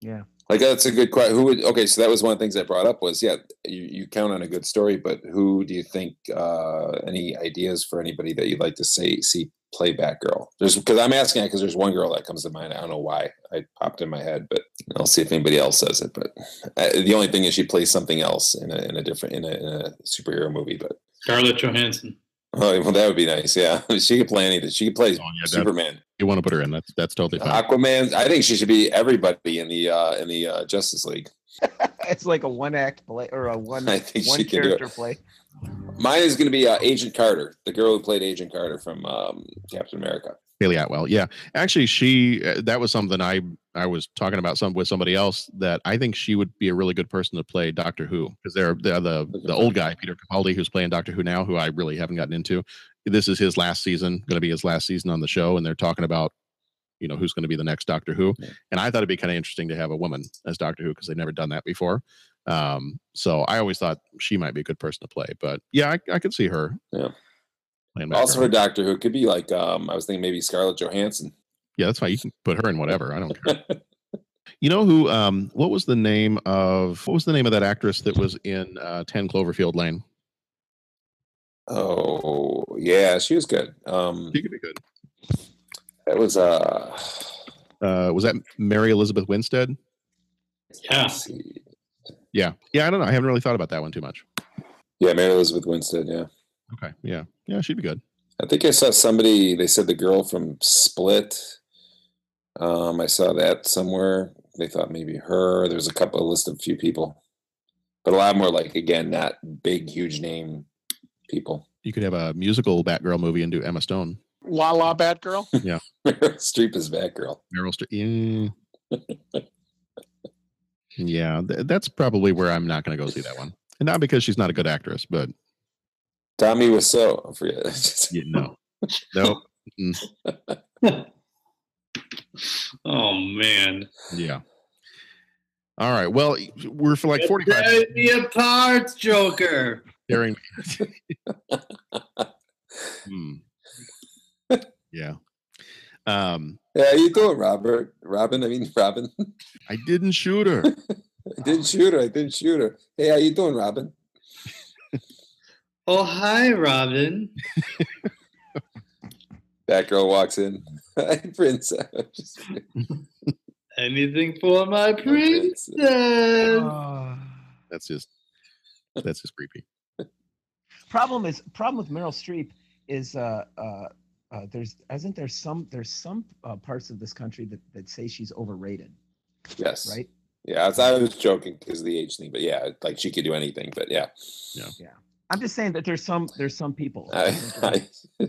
Yeah. Like that's a good question. Who would? Okay, so that was one of the things I brought up was yeah, you, you count on a good story, but who do you think? uh Any ideas for anybody that you'd like to say see play Batgirl? There's because I'm asking that because there's one girl that comes to mind. I don't know why I popped in my head, but I'll see if anybody else says it. But uh, the only thing is she plays something else in a in a different in a, in a superhero movie. But Scarlett Johansson. Oh, well, that would be nice. Yeah, she could play anything. She could play that- Superman. You want to put her in? That's that's totally fine. Aquaman. I think she should be everybody in the uh in the uh, Justice League. it's like a one act play or a one I think one she can do it. character play. Mine is going to be uh, Agent Carter, the girl who played Agent Carter from um, Captain America. Hayley Atwell. Yeah, actually, she uh, that was something I I was talking about some with somebody else that I think she would be a really good person to play Doctor Who because they're, they're the the old guy Peter Capaldi who's playing Doctor Who now, who I really haven't gotten into. This is his last season, going to be his last season on the show, and they're talking about you know who's going to be the next Doctor Who. And I thought it'd be kind of interesting to have a woman as Doctor Who because they've never done that before. Um, so I always thought she might be a good person to play. But yeah, I, I could see her. Yeah. Playing Also Batgirl. for Doctor Who, it could be like um, I was thinking maybe Scarlett Johansson. Yeah, that's fine. You can put her in whatever. I don't care. you know who? Um, what was the name of what was the name of that actress that was in uh, Ten Cloverfield Lane? Oh yeah, she was good. Um, she could be good. That was uh, Uh, was that Mary Elizabeth Winstead? Yeah. Yeah, yeah. I don't know. I haven't really thought about that one too much. yeah, Mary Elizabeth Winstead. Yeah, Okay. Yeah. Yeah, she'd be good. I think I saw somebody. They said the girl from Split. Um, I saw that somewhere. They thought maybe her. There's a couple of list of few people, but a lot more like again not big, huge name people. You could have a musical Batgirl movie and do Emma Stone. La La Batgirl. Yeah. Meryl Streep is Batgirl. Meryl Streep. Yeah. yeah, th- that's probably where I'm not going to go see that one, and not because she's not a good actress, but Tommy was so. I forget. Just- yeah, no, no, mm, Oh man. yeah. All right. Well, we're for like 45 Tear me apart, Joker. staring. Hmm. Yeah. Um, yeah, how you doing, Robert? Robin? I mean, Robin. I didn't shoot her. I didn't shoot her. I didn't shoot her. Hey, how you doing, Robin? Oh, hi, Robin. That girl walks in. Hi, Prince. Just- Anything for my princess. That's just that's just creepy. problem is problem with Meryl Streep is uh, uh, uh, there's isn't there some there's some uh, parts of this country that, that say she's overrated. yes. Right. Yeah, I was, I was joking because of the age thing, but yeah, like she could do anything. But yeah, yeah, yeah. I'm just saying that there's some there's some people. I, I,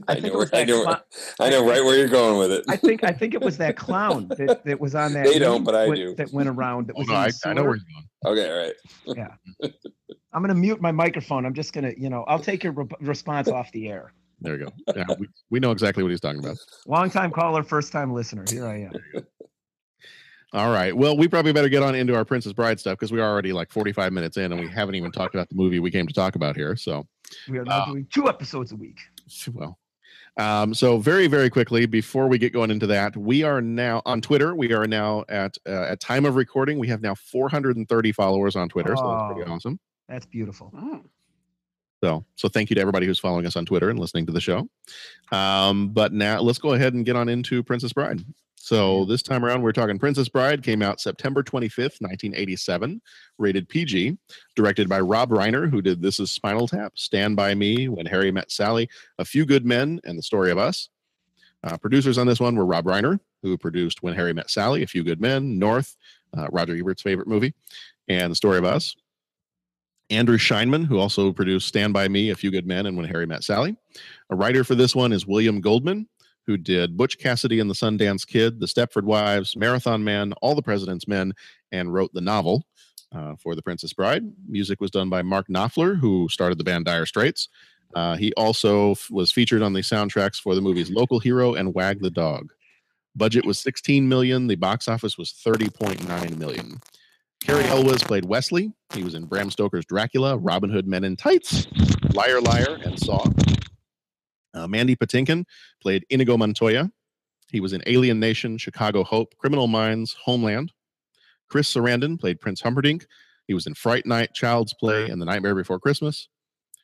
I, think know, where, I know, clown- I know right where you're going with it. I think I think it was that clown that, that was on that. They don't, but I went- do. That went around. That Oh, was no, I, I know where sewer. he's going. Okay, all right. Yeah. I'm gonna mute my microphone. I'm just gonna, you know, I'll take your re- response off the air. There we go. Yeah, we, we know exactly what he's talking about. Long time caller, first time listener. Here I am. All right. Well, we probably better get on into our Princess Bride stuff because we're already like 45 minutes in and we haven't even talked about the movie we came to talk about here. So, We are now Uh, doing two episodes a week. well, um, so very, very quickly before we get going into that, we are now on Twitter. We are now at uh, at time of recording. We have now 430 followers on Twitter, so that's pretty Oh. awesome. That's beautiful. So, so thank you to everybody who's following us on Twitter and listening to the show. Um, but now let's go ahead and get on into Princess Bride. So this time around, we're talking Princess Bride. Came out September 25th, 1987, rated PG, directed by Rob Reiner, who did This Is Spinal Tap, Stand by Me, When Harry Met Sally, A Few Good Men, and The Story of Us. Uh, producers on this one were Rob Reiner, who produced When Harry Met Sally, A Few Good Men, North, uh, Roger Ebert's favorite movie, and The Story of Us. Andrew Scheinman, who also produced Stand By Me, A Few Good Men, and When Harry Met Sally. A writer for this one is William Goldman, who did Butch Cassidy and the Sundance Kid, The Stepford Wives, Marathon Man, All the President's Men, and wrote the novel uh, for The Princess Bride. Music was done by Mark Knopfler, who started the band Dire Straits. Uh, he also f- was featured on the soundtracks for the movies Local Hero and Wag the Dog. Budget was 16 million. The box office was 30.9 million. Cary Elwes played Wesley. He was in Bram Stoker's Dracula, Robin Hood Men in Tights, Liar Liar, and Saw. Uh, Mandy Patinkin played Inigo Montoya. He was in Alien Nation, Chicago Hope, Criminal Minds, Homeland. Chris Sarandon played Prince Humperdinck. He was in Fright Night, Child's Play, and The Nightmare Before Christmas.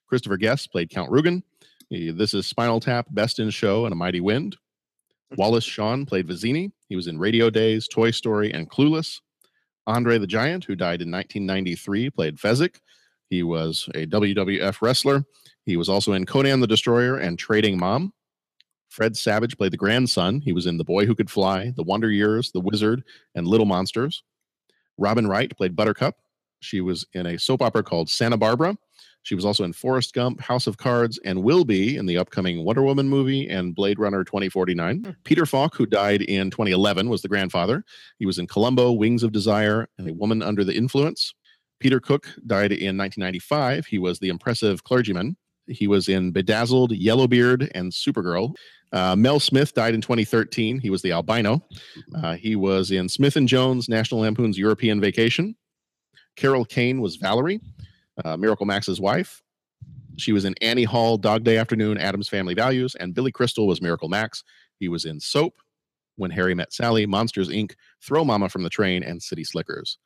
Christopher Guest played Count Rugen. He- this is Spinal Tap, Best in Show, and A Mighty Wind. Wallace Shawn played Vizzini. He was in Radio Days, Toy Story, and Clueless. Andre the Giant, who died in 1993, played Fezzik. He was a WWF wrestler. He was also in Conan the Destroyer and Trading Mom. Fred Savage played the grandson. He was in The Boy Who Could Fly, The Wonder Years, The Wizard, and Little Monsters. Robin Wright played Buttercup. She was in a soap opera called Santa Barbara. She was also in Forrest Gump, House of Cards, and will be in the upcoming Wonder Woman movie and Blade Runner 2049. Hmm. Peter Falk, who died in 2011, was the grandfather. He was in Columbo, Wings of Desire, and A Woman Under the Influence. Peter Cook died in 1995. He was the impressive clergyman. He was in Bedazzled, Yellowbeard, and Supergirl. Uh, Mel Smith died in 2013. He was the albino. Uh, he was in Smith and Jones, National Lampoon's European Vacation. Carol Kane was Valerie, uh, Miracle Max's wife. She was in Annie Hall, Dog Day Afternoon, Addams Family Values, and Billy Crystal was Miracle Max. He was in Soap, When Harry Met Sally, Monsters Inc., Throw Mama from the Train, and City Slickers.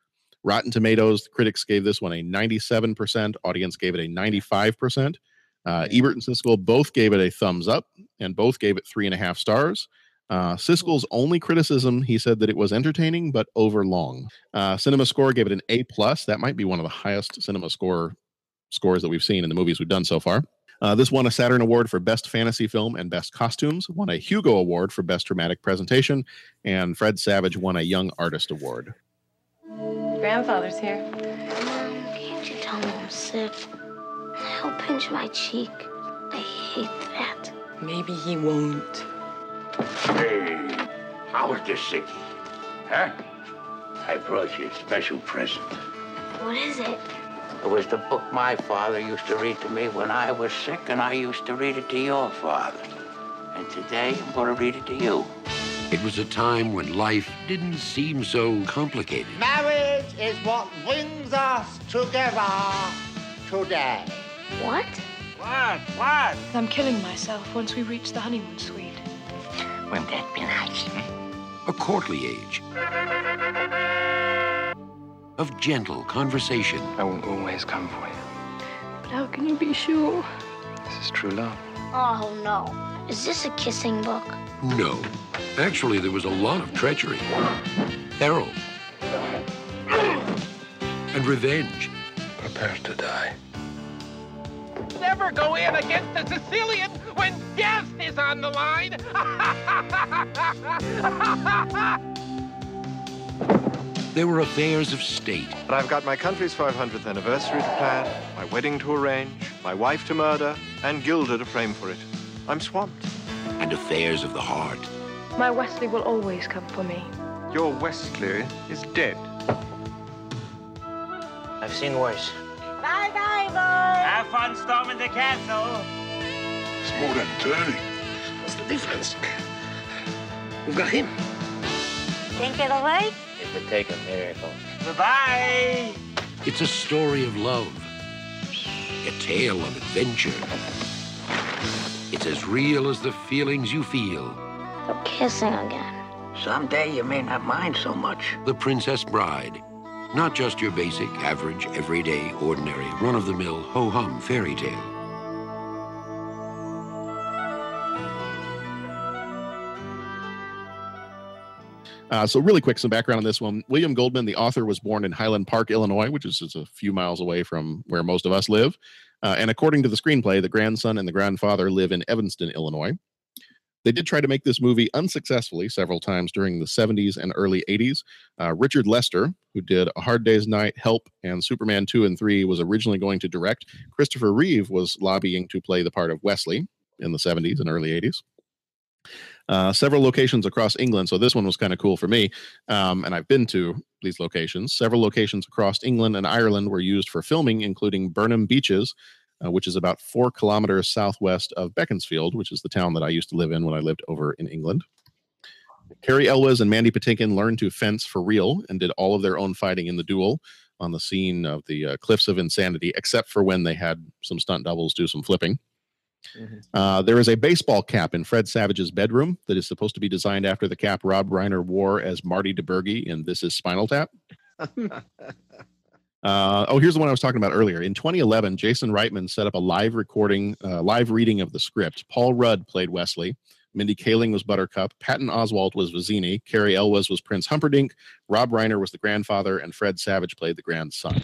Rotten Tomatoes, critics gave this one a 97%, audience gave it a 95%. Uh, Ebert and Siskel both gave it a thumbs up and both gave it three and a half stars. Uh, Siskel's only criticism, he said that it was entertaining but over long. Uh, Cinema Score gave it an A plus. That might be one of the highest Cinema Score scores that we've seen in the movies we've done so far. Uh, this won a Saturn Award for Best Fantasy Film and Best Costumes, won a Hugo Award for Best Dramatic Presentation, and Fred Savage won a Young Artist Award. Grandfather's here. Mom, Can't you tell me I'm sick? He'll pinch my cheek. I hate that. Maybe he won't. Hey, how's was the sickie? Huh? I brought you a special present. What is it? It was the book my father used to read to me when I was sick, and I used to read it to your father. And today, I'm going to read it to you. It was a time when life didn't seem so complicated. Marriage is what brings us together today. What? What? What? I'm killing myself once we reach the honeymoon suite. Wouldn't that be nice? A courtly age. of gentle conversation. I will always come for you. But how can you be sure? This is true love. Oh no. Is this a kissing book? No. Actually, there was a lot of treachery, peril, and revenge. Prepare to die. Never go in against a Sicilian when death is on the line. There were affairs of state, But I've got my country's 500th anniversary to plan, my wedding to arrange, my wife to murder, and Guilder to frame for it. I'm swamped. and affairs of the heart. My Wesley will always come for me. Your Wesley is dead. I've seen worse. Bye bye, boy. Have fun storming the castle. It's more than turning. What's the difference? We've got him. Think it'll work? It would take a miracle. Bye-bye. It's a story of love, a tale of adventure. It's as real as the feelings you feel. They're kissing again. Someday you may not mind so much. The Princess Bride. Not just your basic, average, everyday, ordinary, run of the mill, ho hum fairy tale. Uh, so, really quick, some background on this one. William Goldman, the author, was born in Highland Park, Illinois, which is just a few miles away from where most of us live. Uh, and according to the screenplay, the grandson and the grandfather live in Evanston, Illinois. They did try to make this movie unsuccessfully several times during the 70s and early 80s. Uh, Richard Lester, who did A Hard Day's Night, Help, and Superman 2 and 3, was originally going to direct. Christopher Reeve was lobbying to play the part of Wesley in the 70s and early 80s. Uh, several locations across England. So this one was kind of cool for me. Um, and I've been to these locations. Several locations across England and Ireland were used for filming, including Burnham Beeches, uh, which is about four kilometers southwest of Beaconsfield, which is the town that I used to live in when I lived over in England. Cary Elwes and Mandy Patinkin learned to fence for real and did all of their own fighting in the duel on the scene of the uh, Cliffs of Insanity, except for when they had some stunt doubles do some flipping. Uh, there is a baseball cap in Fred Savage's bedroom that is supposed to be designed after the cap Rob Reiner wore as Marty DiBergi in This Is Spinal Tap. Uh, oh, here's the one I was talking about earlier. In 2011, Jason Reitman set up a live recording, uh, live reading of the script. Paul Rudd played Wesley. Mindy Kaling was Buttercup. Patton Oswalt was Vizzini. Cary Elwes was Prince Humperdinck. Rob Reiner was the grandfather, and Fred Savage played the grandson.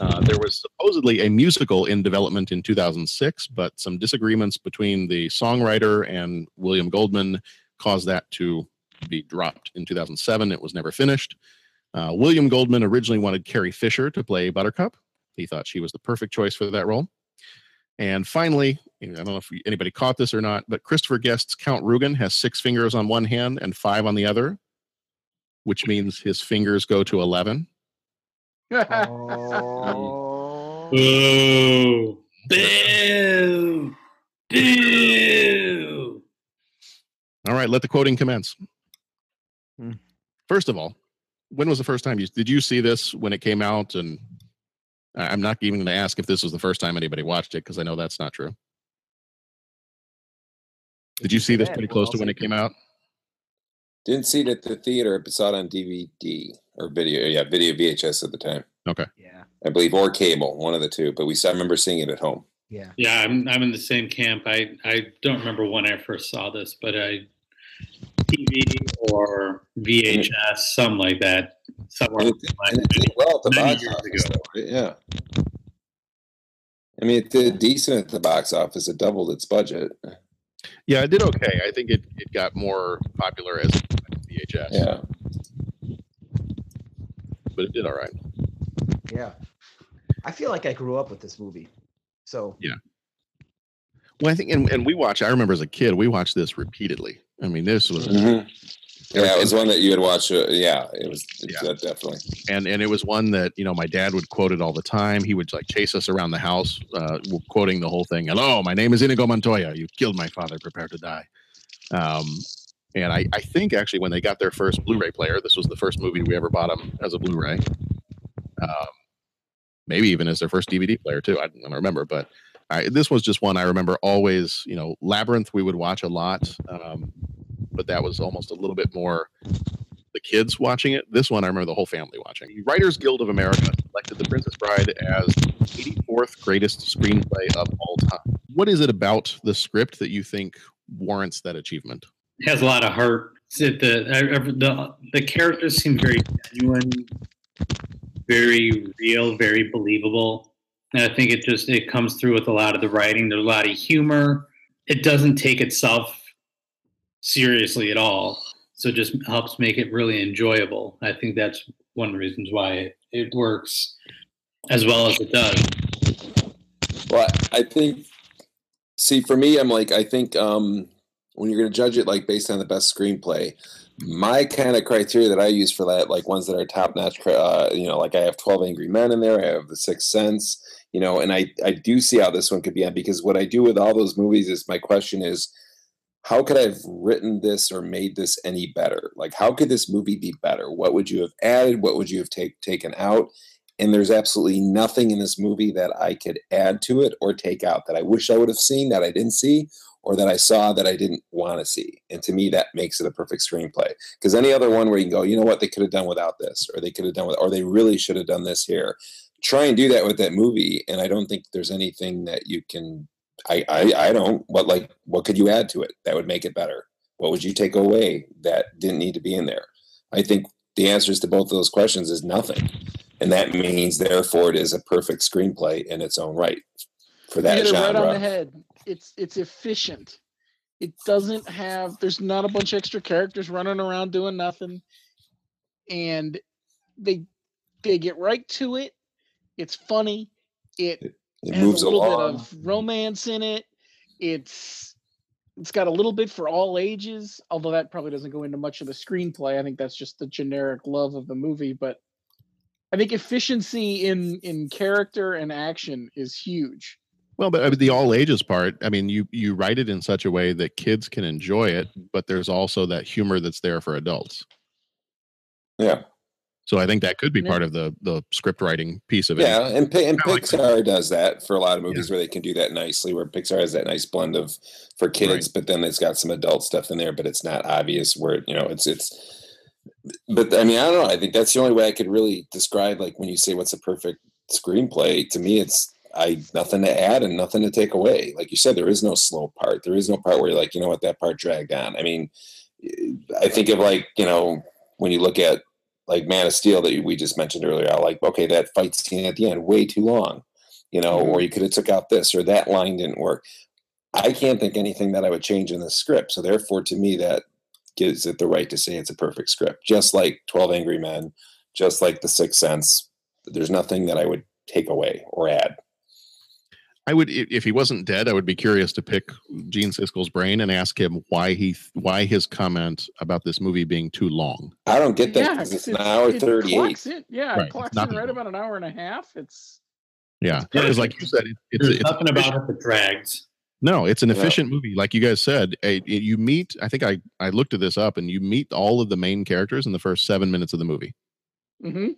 Uh, there was supposedly a musical in development in 2006, but some disagreements between the songwriter and William Goldman caused that to be dropped in 2007. It was never finished. Uh, William Goldman originally wanted Carrie Fisher to play Buttercup. He thought she was the perfect choice for that role. And finally, I don't know if anybody caught this or not, but Christopher Guest's Count Rugen has six fingers on one hand and five on the other, which means his fingers go to 11. Boo! Boo! Boo! All right, let the quoting commence. First of all, when was the first time you did you see this when it came out? And I- I'm not even going to ask if this was the first time anybody watched it because I know that's not true. Did you see this pretty close to when it came out? Didn't see it at the theater, but saw it on DVD or video. Yeah, video VHS at the time. Okay. Yeah. I believe, or cable, one of the two. But we saw, I remember seeing it at home. Yeah. Yeah, I'm I'm in the same camp. I I don't remember when I first saw this, but I TV or VHS, something like that. Somewhere And it, and it did well at the many box years office, ago. though, right? Yeah. I mean, it did decent at the box office. It doubled its budget. Yeah, it did okay. I think it, it got more popular as it went to VHS. Yeah. But it did all right. Yeah. I feel like I grew up with this movie. So Yeah. Well, I think, and, and we watch, I remember as a kid, we watched this repeatedly. I mean, this was, Mhm. Yeah, it was one that you had watched. Uh, yeah, it was Yeah. that definitely. and and it was one that you know my dad would quote it all the time. He would like chase us around the house, uh, quoting the whole thing. Hello, my name is Inigo Montoya. You killed my father. Prepare to die. Um, and I, I think actually when they got their first Blu-ray player, this was the first movie we ever bought them as a Blu-ray. Um, maybe even as their first DVD player too. I don't remember, but I, this was just one I remember always. You know, Labyrinth we would watch a lot, um, but that was almost a little bit more the kids watching it. This one, I remember the whole family watching. The Writers Guild of America selected The Princess Bride as 84th greatest screenplay of all time. What is it about the script that you think warrants that achievement? It has a lot of heart. The, the the characters seem very genuine, very real, very believable. And I think it just it comes through with a lot of the writing. There's a lot of humor. It doesn't take itself seriously at all. So it just helps make it really enjoyable. I think that's one of the reasons why it, it works as well as it does. Well, I think. See, for me, I'm like, I think um, when you're going to judge it like based on the best screenplay, my kind of criteria that I use for that, like ones that are top notch, uh, you know, like I have 12 Angry Men in there, I have The Sixth Sense, you know, and I I do see how this one could be on because what I do with all those movies is my question is, how could I have written this or made this any better? Like, how could this movie be better? What would you have added? What would you have take, taken out? And there's absolutely nothing in this movie that I could add to it or take out that I wish I would have seen that I didn't see or that I saw that I didn't want to see. And to me, that makes it a perfect screenplay. Because any other one where you can go, you know what, they could have done without this, or they could have done with, or they really should have done this here. Try and do that with that movie, and I don't think there's anything that you can. I I, I don't. What like what could you add to it that would make it better? What would you take away that didn't need to be in there? I think the answers to both of those questions is nothing, and that means therefore it is a perfect screenplay in its own right for that you genre. right on the head. It's it's efficient. It doesn't have. There's not a bunch of extra characters running around doing nothing, and they they get right to it. It's funny. It, It has moves a little along. bit of romance in it. It's it's got a little bit for all ages, although that probably doesn't go into much of the screenplay. I think that's just the generic love of the movie, but I think efficiency in in character and action is huge. Well, but I mean, the all ages part, I mean, you you write it in such a way that kids can enjoy it, but there's also that humor that's there for adults. Yeah. So I think that could be Yeah. part of the the script writing piece of it. Yeah, and and Pixar does that for a lot of movies where they can do that nicely. Where Pixar has that nice blend of for kids, but then it's got some adult stuff in there, but it's not obvious. Where you know it's it's. But I mean, I don't know. I think that's the only way I could really describe. Like when you say what's a perfect screenplay, to me, it's I nothing to add and nothing to take away. Like you said, there is no slow part. There is no part where you're like, you know what, that part dragged on. I mean, I think of like you know when you look at like Man of Steel that we just mentioned earlier. I like okay that fight scene at the end way too long, you know, or mm-hmm. you could have took out this or that line didn't work. I can't think anything that I would change in the script. So therefore, to me, that gives it the right to say it's a perfect script, just like Twelve Angry Men, just like The Sixth Sense. There's nothing that I would take away or add. I would, if he wasn't dead, I would be curious to pick Gene Siskel's brain and ask him why he, why his comment about this movie being too long. I don't get that Yeah, because it's 'cause an hour it thirty-eight. clocks in- Yeah, Right, it it's clocks in right about an hour and a half. It's Yeah, because like you said, it, it's There's it's nothing about it that drags. No, it's an Yeah. efficient movie. Like you guys said, a, a- you meet. I think I I looked at this up, and you meet all of the main characters in the first seven minutes of the movie. hmm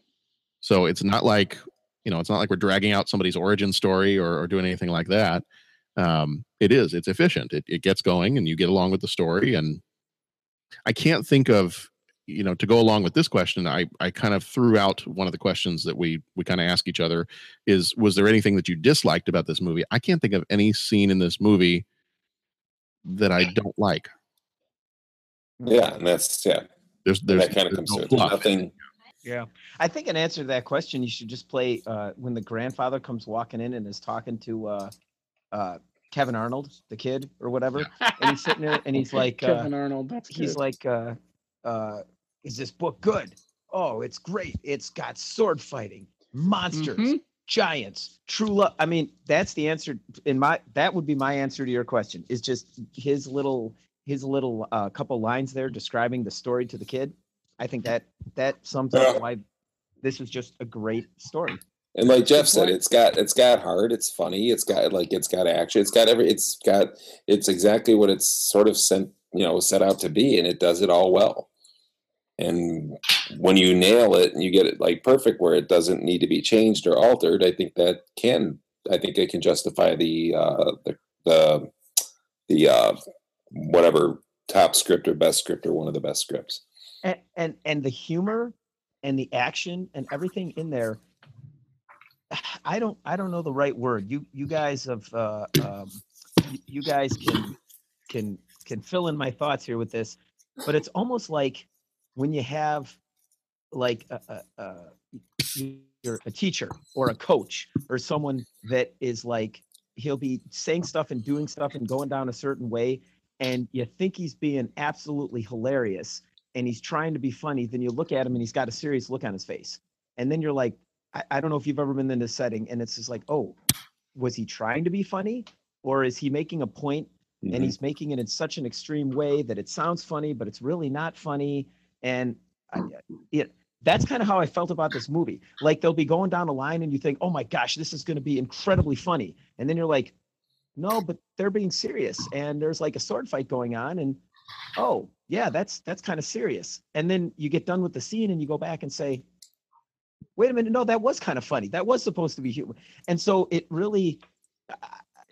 So it's not like you know, it's not like we're dragging out somebody's origin story or, or doing anything like that. Um, it is. It's efficient. It it gets going, and you get along with the story. And I can't think of you know to go along with this question. I I kind of threw out one of the questions that we we kind of ask each other is was there anything that you disliked about this movie? I can't think of any scene in this movie that I don't like. Yeah, and that's yeah. There's there's that kind of comes no to it. Nothing. Yeah. I think in answer to that question, you should just play uh, when the grandfather comes walking in and is talking to uh, uh, Kevin Arnold, the kid or whatever, and he's sitting there and he's like, uh, Kevin Arnold. That's he's good. like, uh, uh, is this book good? Oh, it's great. It's got sword fighting, monsters, Mhm. giants, true love. I mean, that's the answer in my that would be my answer to your question. Is just his little his little uh, couple lines there describing the story to the kid. I think that that sums up why this is just a great story. And like Jeff said, it's got it's got heart, it's funny, it's got like it's got action, it's got every it's got it's exactly what it's sort of sent you know set out to be, and it does it all well. And when you nail it and you get it like perfect where it doesn't need to be changed or altered, I think that can I think it can justify the uh the the the uh whatever top script or best script or one of the best scripts. And, and and the humor and the action and everything in there i don't i don't know the right word. You you guys have uh um, you, guys can can can fill in my thoughts here with this but it's almost like when you have like a, a, a you're a teacher or a coach or someone that is like he'll be saying stuff and doing stuff and going down a certain way and you think he's being absolutely hilarious and he's trying to be funny then you look at him and he's got a serious look on his face and then you're like i, I don't know if you've ever been in this setting and it's just like oh was he trying to be funny or is he making a point Mhm. and he's making it in such an extreme way that it sounds funny but it's really not funny and I, it that's kind of how I felt about this movie. Like they'll be going down a line and you think, oh my gosh, this is going to be incredibly funny. And then you're like, no, but they're being serious. And there's like a sword fight going on. And oh, yeah, that's that's kind of serious. And then you get done with the scene and you go back and say, wait a minute, no, that was kind of funny. That was supposed to be humor. And so it really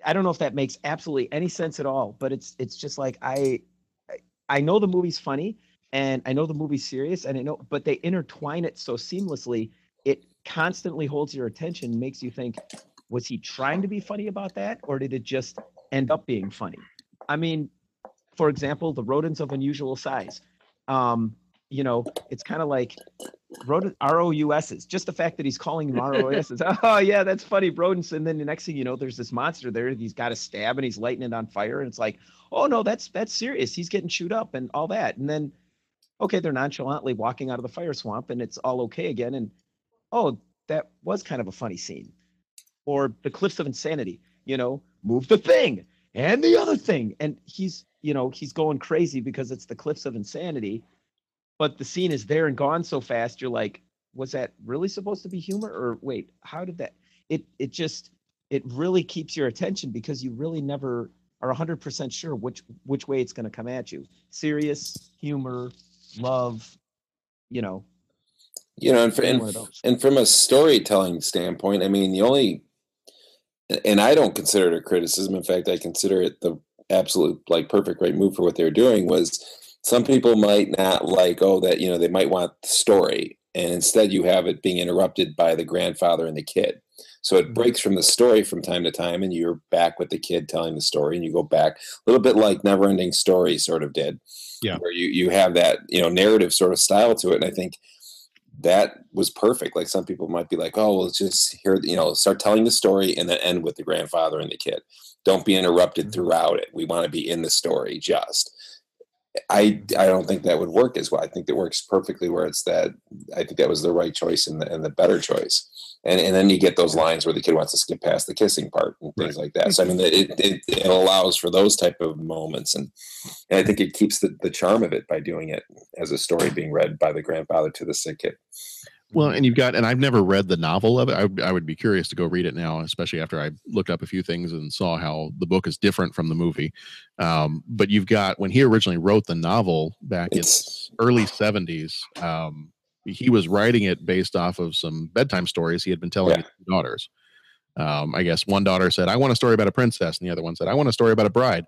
I- don't know if that makes absolutely any sense at all, but it's it's just like I- I know the movie's funny and I know the movie's serious and I know but they intertwine it so seamlessly it constantly holds your attention makes you think was he trying to be funny about that or did it just end up being funny I mean for example the rodents of unusual size. Um you know it's kind of like rodent ROUSs just the fact that he's calling them ROUSs oh yeah that's funny rodents and then the next thing you know there's this monster there he's got a stab and he's lighting it on fire and it's like oh no that's that's serious he's getting chewed up and all that and then okay they're nonchalantly walking out of the fire swamp and it's all okay again and oh that was kind of a funny scene. Or the cliffs of insanity you know move the thing and the other thing and he's you know he's going crazy because it's the cliffs of insanity but the scene is there and gone so fast you're like was that really supposed to be humor? or wait how did that? It it just it really keeps your attention because you really never are 100% sure which which way it's going to come at you. Serious humor love you know. You know and, for, and, one of those. and from a storytelling standpoint i mean the only and i don't consider it a criticism in fact i consider it the absolute like perfect right move for what they're doing was some people might not like oh that you know they might want the story and instead you have it being interrupted by the grandfather and the kid so it mm-hmm. breaks from the story from time to time and you're back with the kid telling the story and you go back a little bit like never ending story sort of did Yeah. where you you have that you know narrative sort of style to it and i think that was perfect. Like some people might be like oh well just hear you know start telling the story and then end with the grandfather and the kid. Don't be interrupted mm-hmm. throughout it. We want to be in the story just I I don't think that would work as well. I think it works perfectly where it's that I think that was the right choice and the, and the better choice. And and then you get those lines where the kid wants to skip past the kissing part and things like that. So I mean it, it it allows for those type of moments and and I think it keeps the, the charm of it by doing it as a story being read by the grandfather to the sick kid. Well, and you've got, and I've never read the novel of it. I, would- I would be curious to go read it now, especially after I looked up a few things and saw how the book is different from the movie. Um, but you've got when he originally wrote the novel back in early '70s, um, he was writing it based off of some bedtime stories he had been telling his daughters. Um, I guess one daughter said, "I want a story about a princess," and the other one said, "I want a story about a bride."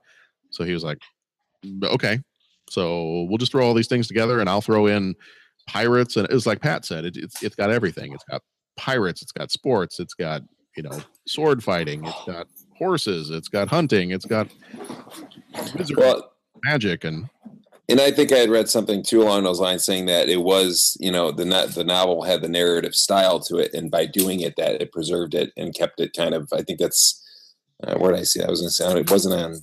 So he was like, "Okay." So we'll just throw all these things together, and I'll throw in pirates, and it was like Pat said, it, it's it's got everything. It's got pirates, it's got sports, it's got you know sword fighting, it's got horses, it's got hunting, it's got wizards, magic, and And I think I had read something too along those lines saying that it was, you know, the no- the novel had the narrative style to it, and by doing it, that it preserved it and kept it kind of. I think that's uh, where did I see? That? I was going to say it wasn't on.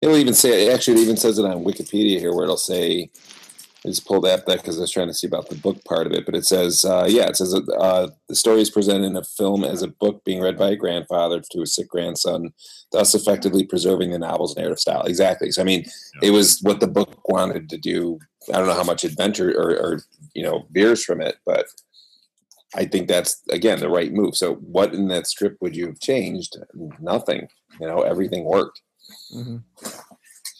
It'll even say actually it even says it on Wikipedia here, where it'll say. I just pulled up that because I was trying to see about the book part of it, but it says, uh, yeah, it says uh, the story is presented in a film as a book being read by a grandfather to a sick grandson, thus effectively preserving the novel's narrative style. Exactly. So, I mean, it was what the book wanted to do. I don't know how much adventure or, or you know veers from it, but I think that's again the right move. So, what in that strip would you have changed? Nothing. You know, everything worked,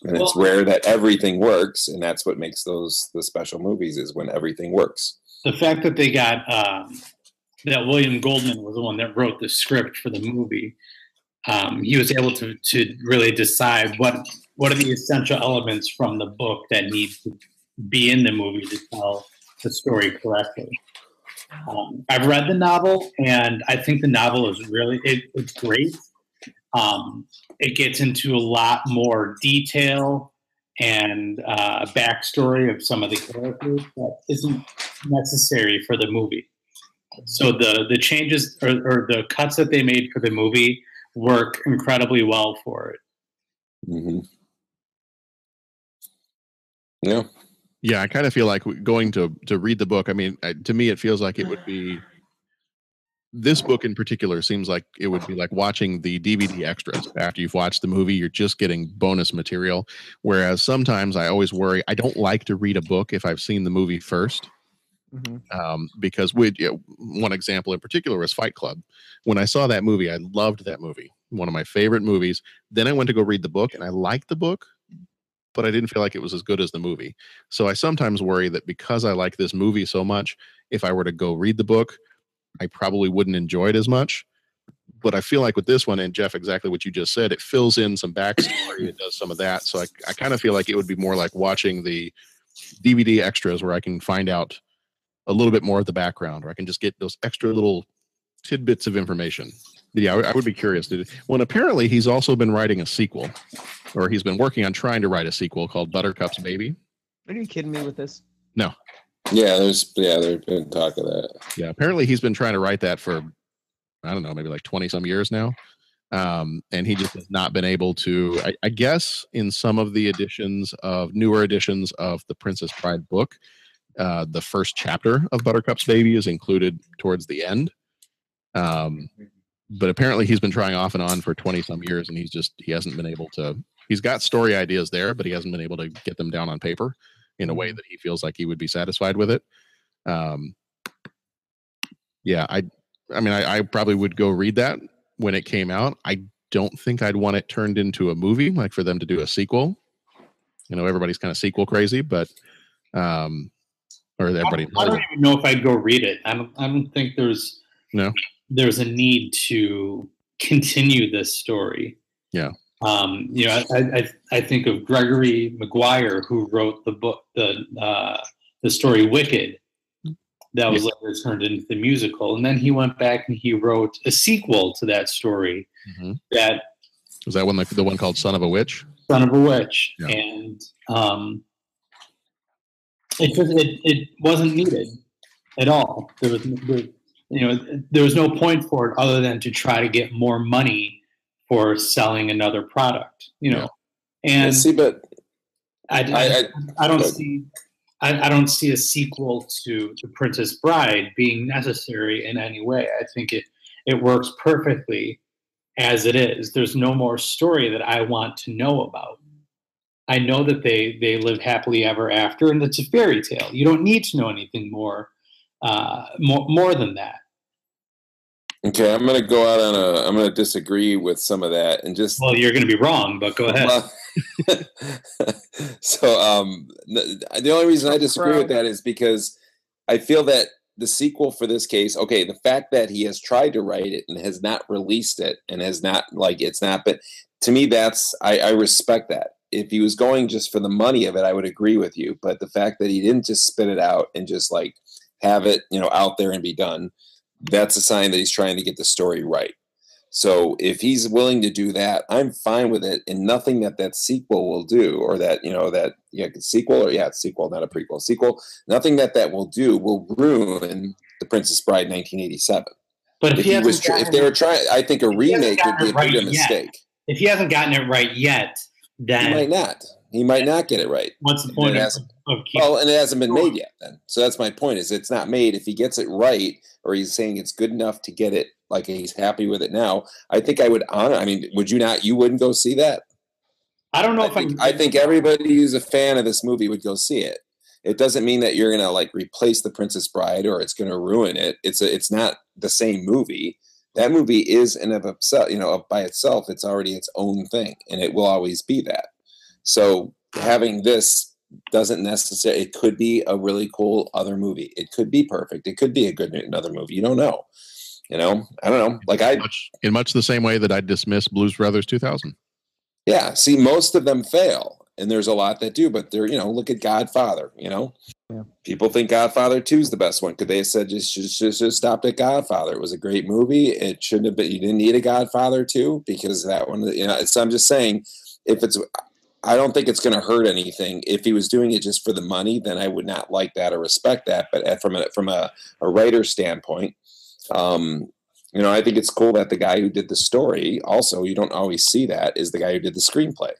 and it's rare that everything works, and that's what makes those the special movies is when everything works. the fact that they got um, that William Goldman was the one that wrote the script for the movie. Um, he was able to to really decide what what are the essential elements from the book that need to be in the movie to tell the story correctly. Um, I've read the novel, and I think the novel is really it, it's great. Um, it gets into a lot more detail and uh, backstory of some of the characters that isn't necessary for the movie. So the the changes or, or the cuts that they made for the movie work incredibly well for it. Mm-hmm. Yeah. Yeah, I kind of feel like going to to read the book. I mean, I- to me, it feels like it would be this book in particular seems like it would be like watching the DVD extras after you've watched the movie. You're just getting bonus material. Whereas sometimes I always worry. I don't like to read a book if I've seen the movie 1st um, because we you know, one example in particular was Fight Club. When I saw that movie, I loved that movie, one of my favorite movies. Then I went to go read the book, and I liked the book, but I didn't feel like it was as good as the movie. So I sometimes worry that because I like this movie so much, if I were to go read the book, I probably wouldn't enjoy it as much. But I feel like with this one, and Jeff, exactly what you just said, it fills in some backstory. it does some of that. So I, I kind of feel like it would be more like watching the DVD extras where I can find out a little bit more of the background, or I can just get those extra little tidbits of information. But yeah, I, I would be curious. Dude. Well, apparently he's also been writing a sequel, or he's been working on trying to write a sequel called Buttercup's Baby. Are you kidding me with this? No. Yeah, there's yeah, there's been talk of that. Yeah, apparently he's been trying to write that for I don't know, maybe like 20 some years now. Um, and he just has not been able to, I, I guess, in some of the editions of newer editions of the Princess Bride book, uh, the first chapter of Buttercup's Baby is included towards the end. Um, but apparently he's been trying off and on for 20 some years and he's just, he hasn't been able to, he's got story ideas there, but he hasn't been able to get them down on paper in a way that he feels like he would be satisfied with it. Um, yeah, I, I mean, I, I probably would go read that when it came out. I don't think I'd want it turned into a movie, like for them to do a sequel. You know, everybody's kind of sequel crazy, but um, or everybody. I don't even know if I'd go read it. I don't. I don't think there's No. there's a need to continue this story. Yeah. Um, you know, I, I I think of Gregory Maguire who wrote the book the uh, the story Wicked that was later turned into the musical, and then he went back and he wrote a sequel to that story Mhm. that Was that one like the one called Son of a Witch? Son of a Witch, Yeah. and um, it just it, it wasn't needed at all. There was there, you know there was no point for it other than to try to get more money for selling another product. You know, and see, but I, I, I- I don't see. I, I don't see a sequel to The Princess Bride being necessary in any way. I think it it works perfectly as it is. There's no more story that I want to know about. I know that they they live happily ever after, and it's a fairy tale. You don't need to know anything more uh, more more than that. Okay, I'm gonna go out on a. I'm gonna disagree with some of that and just. Well, you're going to be wrong, but go ahead. So um, the, the only reason I disagree with that is because I feel that the sequel for this case, okay, the fact that he has tried to write it and has not released it and has not like it's not, but to me, that's I, I respect that. If he was going just for the money of it, I would agree with you. But the fact that he didn't just spit it out and just like have it, you know, out there and be done, that's a sign that he's trying to get the story right. So if he's willing to do that, I'm fine with it. And nothing that that sequel will do, or that you know that yeah sequel or yeah it's sequel, not a prequel sequel. Nothing that that will do will ruin the Princess Bride 1987. But if if he he was, if they were trying, I think a if he hasn't remake would be a right mistake. If he hasn't gotten it right yet, then He might not. He might not get it right. What's the point of, of Well, and it hasn't been made yet. Then, so that's my point. Is it's not made. If he gets it right, or he's saying it's good enough to get it, like he's happy with it now, I think I would honor. I mean, would you not? You wouldn't go see that? I don't know I if think. I think everybody who's a fan of this movie would go see it. It doesn't mean that you're gonna like replace the Princess Bride or it's gonna ruin it. It's a, it's not the same movie. That movie is in of itself, you know, by itself, it's already its own thing, and it will always be that. So having this doesn't necessarily. It could be a really cool other movie. It could be perfect. It could be a good another movie. You don't know. You know, I don't know. Like I, In much the same way that I dismissed Blues Brothers 2000. Yeah, see, most of them fail, and there's a lot that do. But they're you know look at Godfather. You know, Yeah. people think Godfather Two is the best one. Could they have said just just just, just stopped at Godfather? It was a great movie. It shouldn't have been. You didn't need a Godfather Two because that one. You know, so I'm just saying if it's. I don't think it's going to hurt anything. If he was doing it just for the money, then I would not like that or respect that. But from a from a, a writer standpoint, um, you know, I think it's cool that the guy who did the story, also, you don't always see that, is the guy who did the screenplay.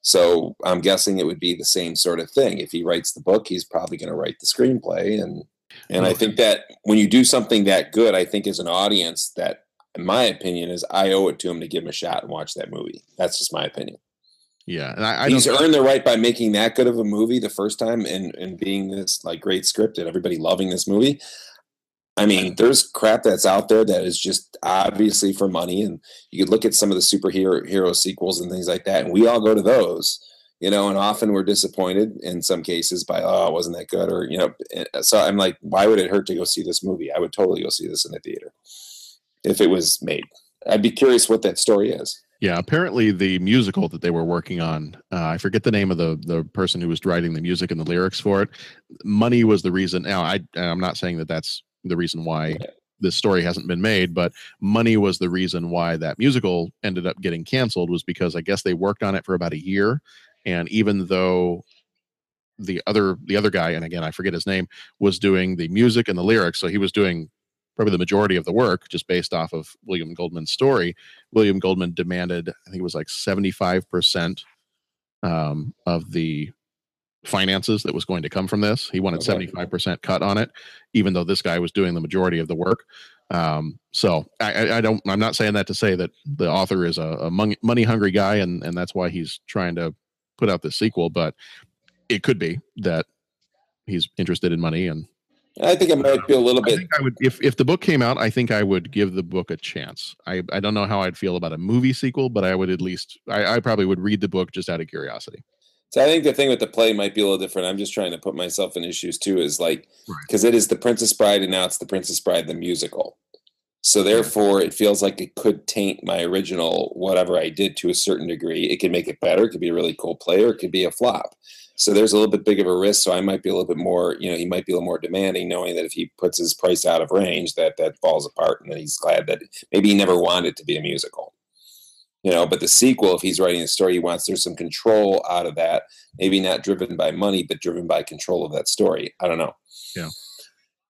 So I'm guessing it would be the same sort of thing. If he writes the book, he's probably going to write the screenplay, and and I think that when you do something that good, I think as an audience, that in my opinion is I owe it to him to give him a shot and watch that movie. That's just my opinion. Yeah, and I, I He's don't. earned the right by making that good of a movie the first time and and being this like great script and everybody loving this movie. I mean, there's crap that's out there that is just obviously for money, and you could look at some of the superhero hero sequels and things like that, and we all go to those, you know, and often we're disappointed in some cases by oh, it wasn't that good, or you know, eh, so I'm like, why would it hurt to go see this movie? I would totally go see this in the theater if it was made. I'd be curious what that story is. Yeah, apparently the musical that they were working on, uh, I forget the name of the the person who was writing the music and the lyrics for it. Money was the reason. Now, I I'm not saying that that's the reason why this story hasn't been made, but money was the reason why that musical ended up getting canceled. Was because I guess they worked on it for about a year, and even though the other the other guy, and again I forget his name, was doing the music and the lyrics, so he was doing probably the majority of the work just based off of William Goldman's story. William Goldman demanded, I think it was like 75% um, of the finances that was going to come from this. He wanted Okay. 75% cut on it, even though this guy was doing the majority of the work. Um, so I, I, don't, I'm not saying that to say that the author is a, a money hungry guy and, and that's why he's trying to put out this sequel, but it could be that he's interested in money and I think it might be a little I bit. think I would if if the book came out, I think I would give the book a chance. I I don't know how I'd feel about a movie sequel, but I would at least I, I probably would read the book just out of curiosity. So I think the thing with the play might be a little different. I'm just trying to put myself in issues too. Is like because it is the Princess Bride and now it's the Princess Bride the musical. So therefore, it feels like it could taint my original whatever I did to a certain degree. It can make it better. It could be a really cool play, or it could be a flop. So there's a little bit big of a risk. So I might be a little bit more, you know, he might be a little more demanding, knowing that if he puts his price out of range, that that falls apart, and then he's glad that maybe he never wanted it to be a musical you know but the sequel if he's writing a story he wants there's some control out of that maybe not driven by money but driven by control of that story i don't know Yeah.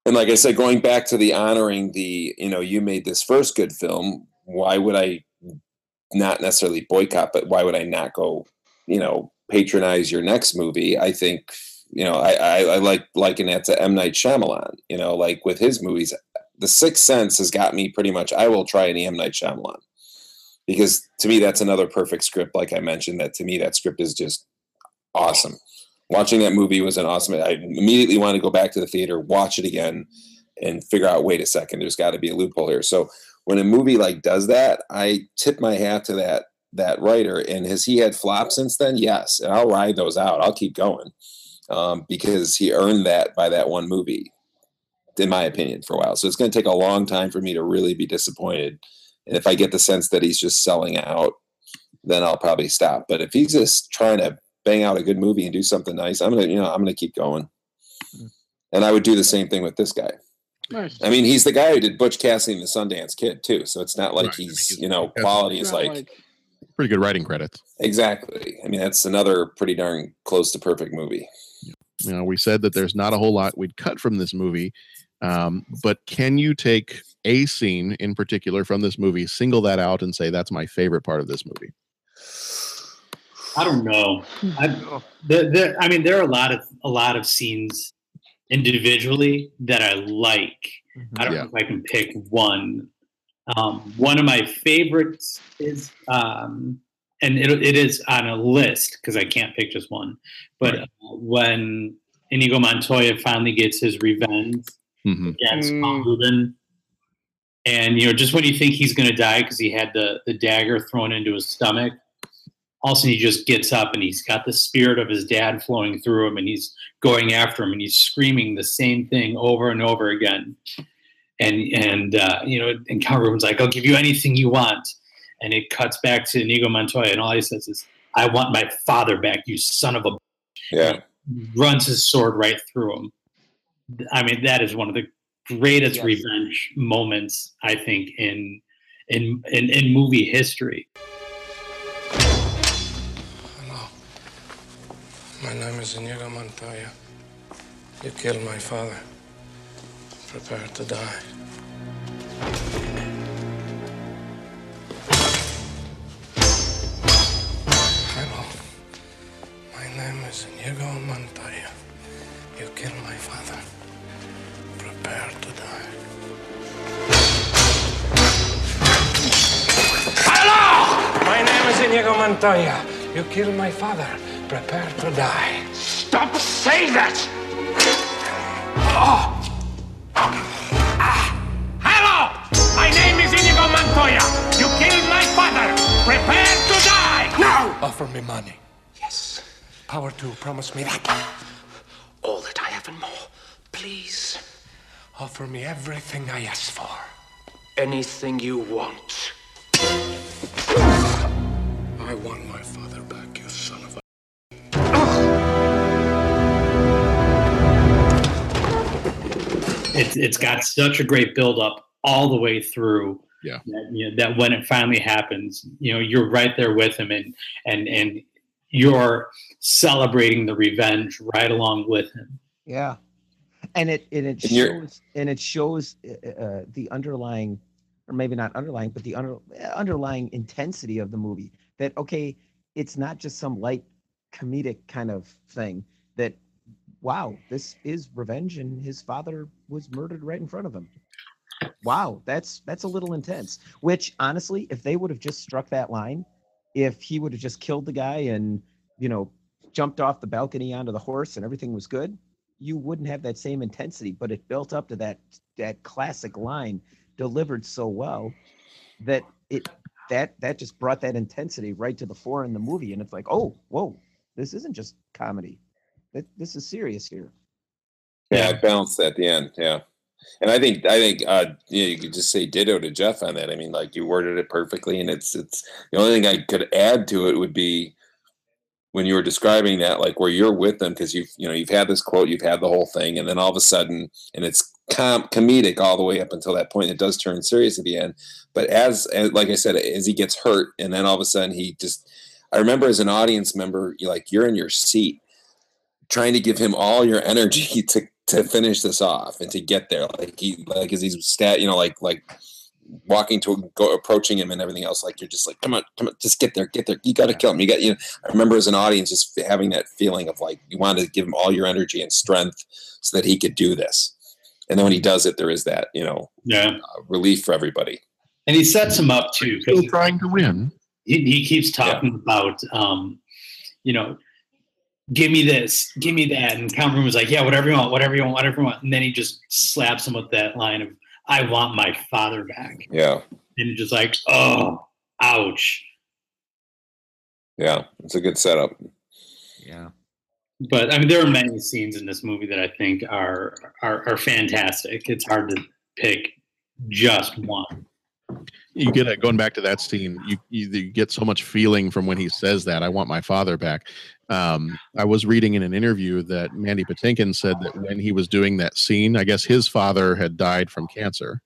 and like i said going back to the honoring the you know you made this first good film why would i not necessarily boycott but why would i not go you know patronize your next movie i think you know i i, I like liking that to m. Night Shyamalan. you know like with his movies the sixth sense has got me pretty much i will try any m. Night Shyamalan. Because to me that's another perfect script like i mentioned that to me that script is just awesome. Watching that movie was an awesome i immediately wanted to go back to the theater watch it again and figure out wait a second there's got to be a loophole here. So when a movie like does that i tip my hat to that that writer and has he had flops since then yes and i'll ride those out i'll keep going um, because he earned that by that one movie in my opinion for a while so it's going to take a long time for me to really be disappointed and if I get the sense that he's just selling out, then I'll probably stop. But if he's just trying to bang out a good movie and do something nice, I'm gonna, you know, I'm gonna keep going. And I would do the same thing with this guy. Nice. I mean, he's the guy who did Butch Cassidy and the Sundance Kid too. So it's not like he's, you know, quality is Not like Pretty good writing credits. exactly. I mean, that's another pretty darn close to perfect movie. You know, we said that there's not a whole lot we'd cut from this movie, um, but can you take a scene in particular from this movie, single that out, and say that's my favorite part of this movie? I don't know. I, the, the, I mean, there are a lot of a lot of scenes individually that I like. I don't Yeah. know if I can pick one. Um, one of my favorites is, um, and it, it is on a list because I can't pick just one. But uh, when Inigo Montoya finally gets his revenge Mm-hmm. against Paul Rugen, and you know, just when you think he's going to die because he had the the dagger thrown into his stomach, all of a sudden he just gets up and he's got the spirit of his dad flowing through him, and he's going after him, and he's screaming the same thing over and over again. And and uh, you know, and Count Rugen's like, "I'll give you anything you want," and it cuts back to Inigo Montoya, and all he says is, I want my father back, you son of a Yeah. runs his sword right through him. I mean, that is one of the greatest Yes. revenge moments I think in in in, in movie history. My name is Inigo Montoya. You killed my father. Prepare to die. Hello. My name is Inigo Montoya. You killed my father. Prepare to die. Hello! My name is Inigo Montoya. You killed my father. Prepare to die. Stop saying that! Oh. Prepare to die! Now! Offer me money. Yes. Power to promise me that. All that I have and more. Please. Offer me everything I ask for. Anything you want. I want my father back, you son of a. It's it's got such a great build up all the way through. Yeah. That, you know, that when it finally happens, you know, you're right there with him and and and you're celebrating the revenge right along with him. Yeah, and it and it And shows and it shows uh, uh, the underlying, or maybe not underlying, but the under, uh, underlying intensity of the movie. That okay, it's not just some light comedic kind of thing. That wow, this is revenge, and his father was murdered right in front of him. Wow, that's that's a little intense. Which honestly, if they would have just struck that line, if he would have just killed the guy and you know jumped off the balcony onto the horse and everything was good, you wouldn't have that same intensity. But it built up to that that classic line delivered so well that it that that just brought that intensity right to the fore in the movie. And it's like, oh, whoa, this isn't just comedy. This is serious here. Yeah, it balanced at the end. Yeah, and I think I think uh, you, know, you could just say ditto to Jeff on that. I mean, like you worded it perfectly, and it's it's the only thing I could add to it would be when you were describing that, like where you're with them because you've you know you've had this quote, you've had the whole thing, and then all of a sudden, and it's com- comedic all the way up until that point. It does turn serious at the end, but as, as like I said, as he gets hurt, and then all of a sudden he just. I remember as an audience member, you like you're in your seat trying to give him all your energy to to finish this off and to get there like he like as he's stat you know like like walking to go approaching him and everything else like you're just like come on come on just get there get there you got to kill him. You got you know i remember as an audience just having that feeling of like you wanted to give him all your energy and strength so that he could do this. And then when he does it there is that you know Yeah. uh, relief for everybody. And he sets him up too because Still trying to win. he, he keeps talking about um, you know, give me this, give me that, and Count was like, yeah, whatever you want, whatever you want, whatever you want, and then he just slaps him with that line of, "I want my father back," yeah and it's just like, oh, ouch. yeah it's a good setup Yeah. But I mean, there are many scenes in this movie that I think are are, are fantastic. It's hard to pick just one. You get it going back to that scene. You, you you get so much feeling from when he says that. I want my father back. Um, I was reading in an interview that Mandy Patinkin said that when he was doing that scene, I guess his father had died from cancer,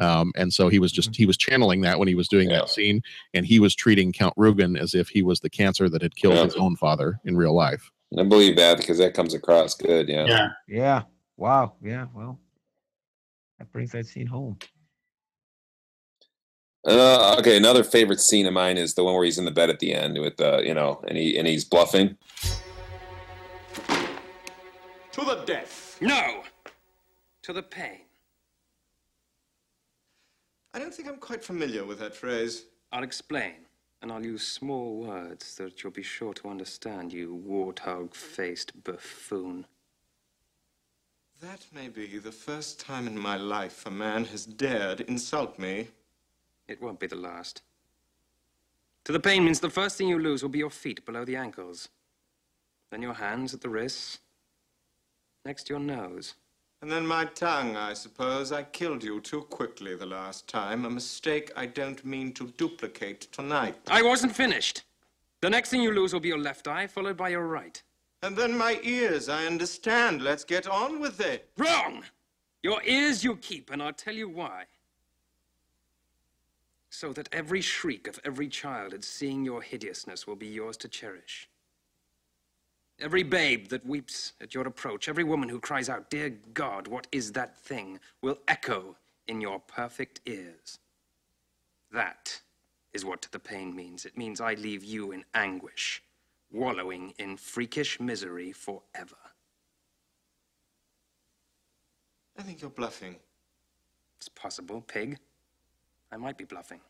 um, and so he was just he was channeling that when he was doing that scene, and he was treating Count Rugen as if he was the cancer that had killed Yeah. his own father in real life. i believe that because that comes across good yeah Yeah. Yeah. Wow. Yeah. Well, that brings that scene home. Uh, okay, another favorite scene of mine is the one where he's in the bed at the end with uh, you know, and he and he's bluffing. To the death. No! To the pain. I don't think I'm quite familiar with that phrase. I'll explain, and I'll use small words that you'll be sure to understand, you warthog faced buffoon. That may be the first time in my life a man has dared insult me. It won't be the last. To the pain means the first thing you lose will be your feet below the ankles. Then your hands at the wrists. Next, your nose. And then my tongue, I suppose. I killed you too quickly the last time. A mistake I don't mean to duplicate tonight. I wasn't finished. The next thing you lose will be your left eye, followed by your right. And then my ears, I understand. Let's get on with it. Wrong! Your ears you keep, and I'll tell you why. So that every shriek of every child at seeing your hideousness will be yours to cherish. Every babe that weeps at your approach, every woman who cries out, Dear God, what is that thing, will echo in your perfect ears. That is what the pain means. It means I leave you in anguish, wallowing in freakish misery forever. I think you're bluffing. It's possible, pig. I might be bluffing.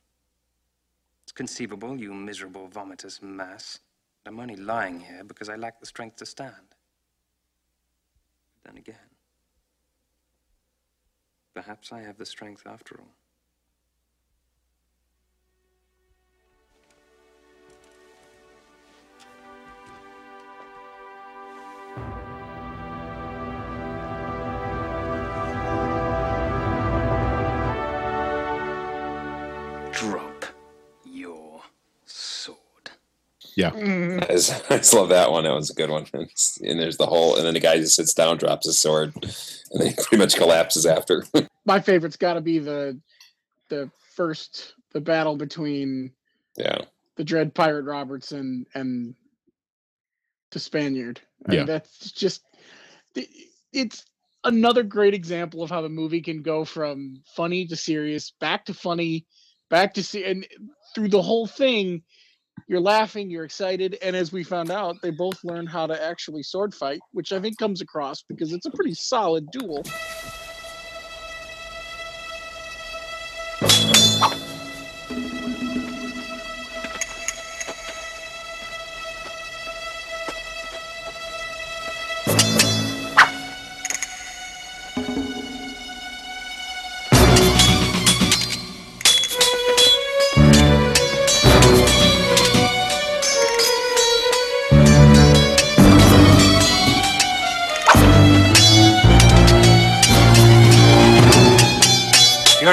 It's conceivable, you miserable, vomitous mass. I'm only lying here because I lack the strength to stand. But then again, perhaps I have the strength after all. Yeah. Mm-hmm. I just, I just love that one. That was a good one. It's- and there's the whole, and then the guy just sits down, drops his sword, and then he pretty much collapses after. My favorite's got to be the the first the battle between yeah. the Dread Pirate Robertson and the Spaniard. I Yeah. mean, that's just it's another great example of how the movie can go from funny to serious, back to funny, back to see, and through the whole thing, you're laughing, you're excited, and as we found out, they both learned how to actually sword fight, which I think comes across because it's a pretty solid duel.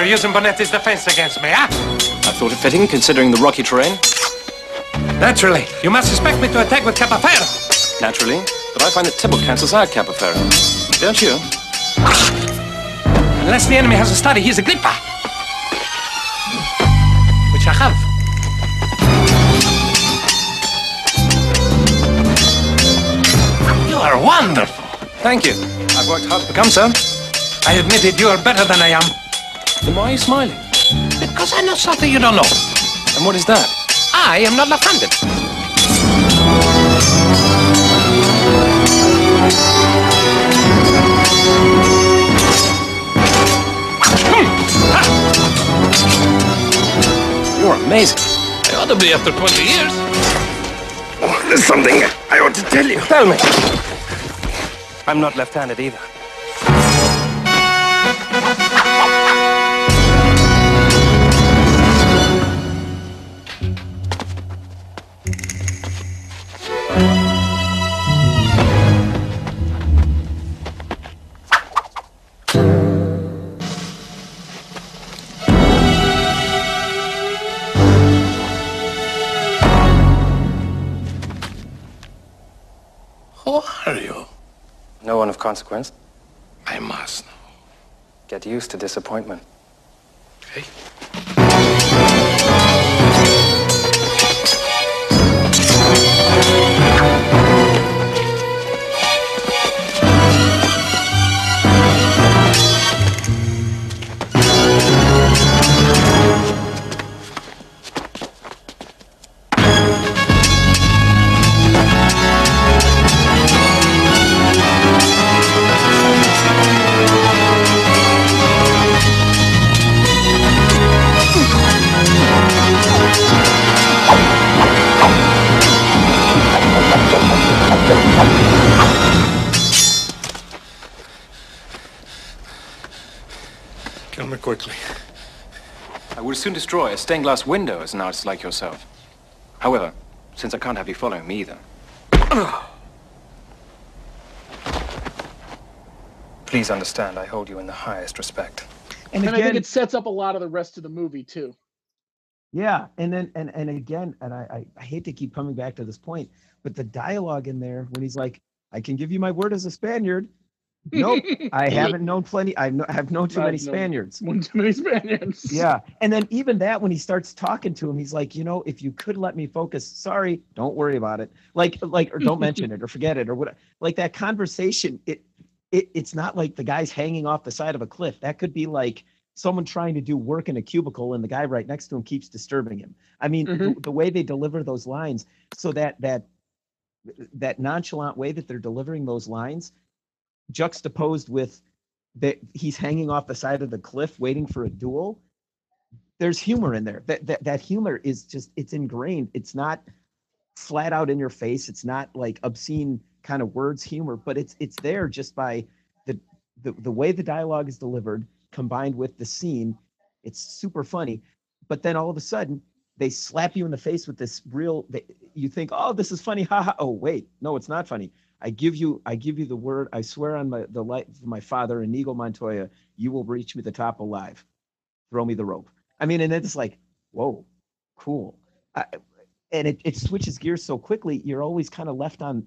Using Bonetti's defense against me, huh? I thought it fitting, considering the rocky terrain. Naturally. You must expect me to attack with Capo Ferro. Naturally. But I find that Thibault cancels out Capo Ferro. Don't you? Unless the enemy has a study, he's Agrippa. Which I have. You are wonderful. Thank you. I've worked hard to become so. I admit admitted you are better than I am. Then why are you smiling? Because I know something you don't know. And what is that? I am not left-handed. Hmm. Ah. You're amazing. I ought to be after 20 years. Oh, there's something I ought to tell you. Tell me. I'm not left-handed either. Consequence. I must know. Get used to disappointment. Soon destroy a stained glass window as an artist like yourself. However, since I can't have you following me either. Please understand, I hold you in the highest respect. And, I think it sets up a lot of the rest of the movie too. Yeah, and then and and again, and I, I I hate to keep coming back to this point, but the dialogue in there when he's like, "I can give you my word as a Spaniard." Nope, I haven't known plenty. I know, have known too I've many known Spaniards. One too many Spaniards. Yeah, and then even that when he starts talking to him, he's like, you know, if you could let me focus. Sorry, don't worry about it. Like like or don't mention it or forget it or what. Like that conversation. It it it's not like the guy's hanging off the side of a cliff. That could be like someone trying to do work in a cubicle and the guy right next to him keeps disturbing him. I mean, the, mm-hmm. the way they deliver those lines, so that that that nonchalant way that they're delivering those lines, juxtaposed with that he's hanging off the side of the cliff waiting for a duel. There's humor in there. That that that humor is just it's ingrained. It's not flat out in your face. It's not like obscene kind of words humor, but it's it's there just by the the, the way the dialogue is delivered combined with the scene. It's super funny. But then all of a sudden they slap you in the face with this real they, you think, "Oh, this is funny." Ha ha. Oh, wait. No, it's not funny. I give you I give you the word. I swear on my the life of my father Inigo Montoya, you will reach me the top alive. Throw me the rope. I mean, and it's like, "Whoa. Cool." I, and it, it switches gears so quickly you're always kind of left on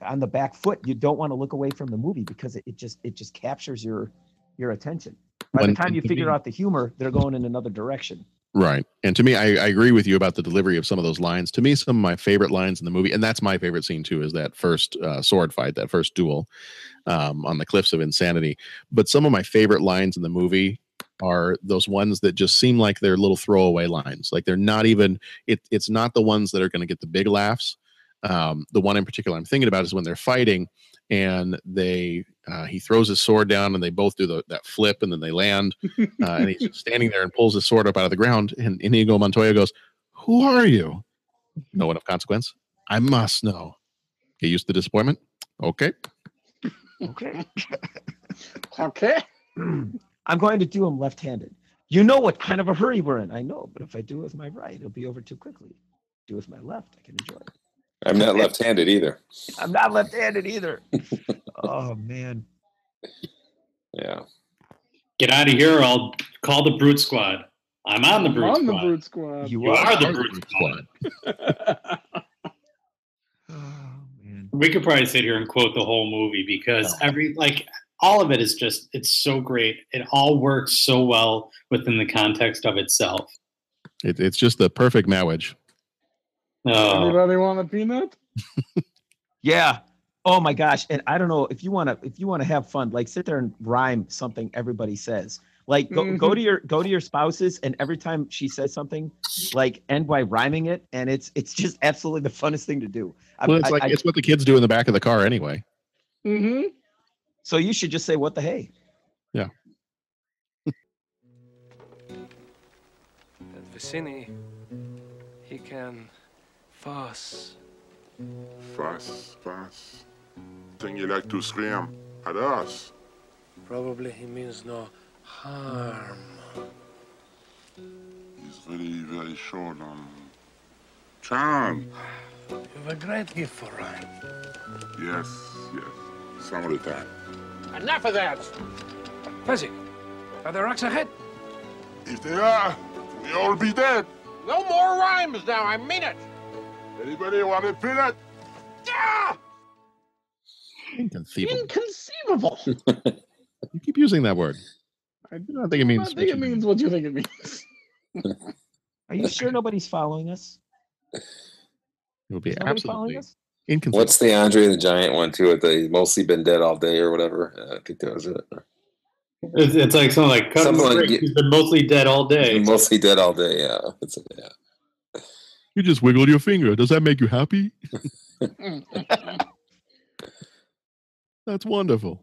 on the back foot you don't want to look away from the movie because it, it just it just captures your your attention by the time you figure out the humor they're going in another direction Right. And to me, I, I agree with you about the delivery of some of those lines. To me, some of my favorite lines in the movie, and that's my favorite scene too, is that first uh, sword fight, that first duel um, on the cliffs of insanity. But some of my favorite lines in the movie are those ones that just seem like they're little throwaway lines. Like they're not even, it, it's not the ones that are going to get the big laughs. Um, the one in particular I'm thinking about is when they're fighting and they uh, he throws his sword down and they both do the, that flip and then they land uh, and he's just standing there and pulls his sword up out of the ground and Inigo Montoya goes, "Who are you?" No one of consequence. I must know. Get used to the disappointment. Okay. okay okay i'm going to do him left-handed you know what kind of a hurry we're in i know but if i do it with my right it'll be over too quickly do it with my left i can enjoy it I'm not left-handed either. i'm not left-handed either oh man Yeah. Get out of here! or I'll call the Brute Squad. I'm on the I'm Brute on the Squad. Brute Squad. You are the Brute Squad. Oh, we could probably sit here and quote the whole movie because every like all of it is just it's so great. It all works so well within the context of itself. It, it's just the perfect marriage. Oh, Anybody want a peanut? Yeah. Oh my gosh. And I don't know if you want to if you want to have fun, like sit there and rhyme something everybody says. Like go, go Mhm. to your go to your spouses and every time she says something, like end by rhyming it, and it's it's just absolutely the funnest thing to do. I- Well, it's I- like I- it's what the kids do in the back of the car anyway. Mm-hmm. so you should just say what the hey. Yeah. At Vizzini, he can fuss. Fuss, fuss. Think you like to scream at us? Probably he means no harm. He's really very short on charm. You have a great gift for rhyme. Yes, yes. Some of the time. Enough of that. Fezzik, are there rocks ahead? If they are, we all be dead. No more rhymes now. I mean it. Anybody want a peanut? Ah! Inconceivable. Inconceivable. You keep using that word. I do not think it means. I means. think it means what you think it means. Are you sure nobody's following us? It would be Is absolutely us? inconceivable. What's the Andre the Giant one too? With the he's mostly been dead all day or whatever. Uh, I think that was it. It's, it's like something like cutting Something like get- He's been mostly dead all day. He's mostly dead all day. Yeah. It's, yeah. You just wiggled your finger. Does that make you happy? That's wonderful.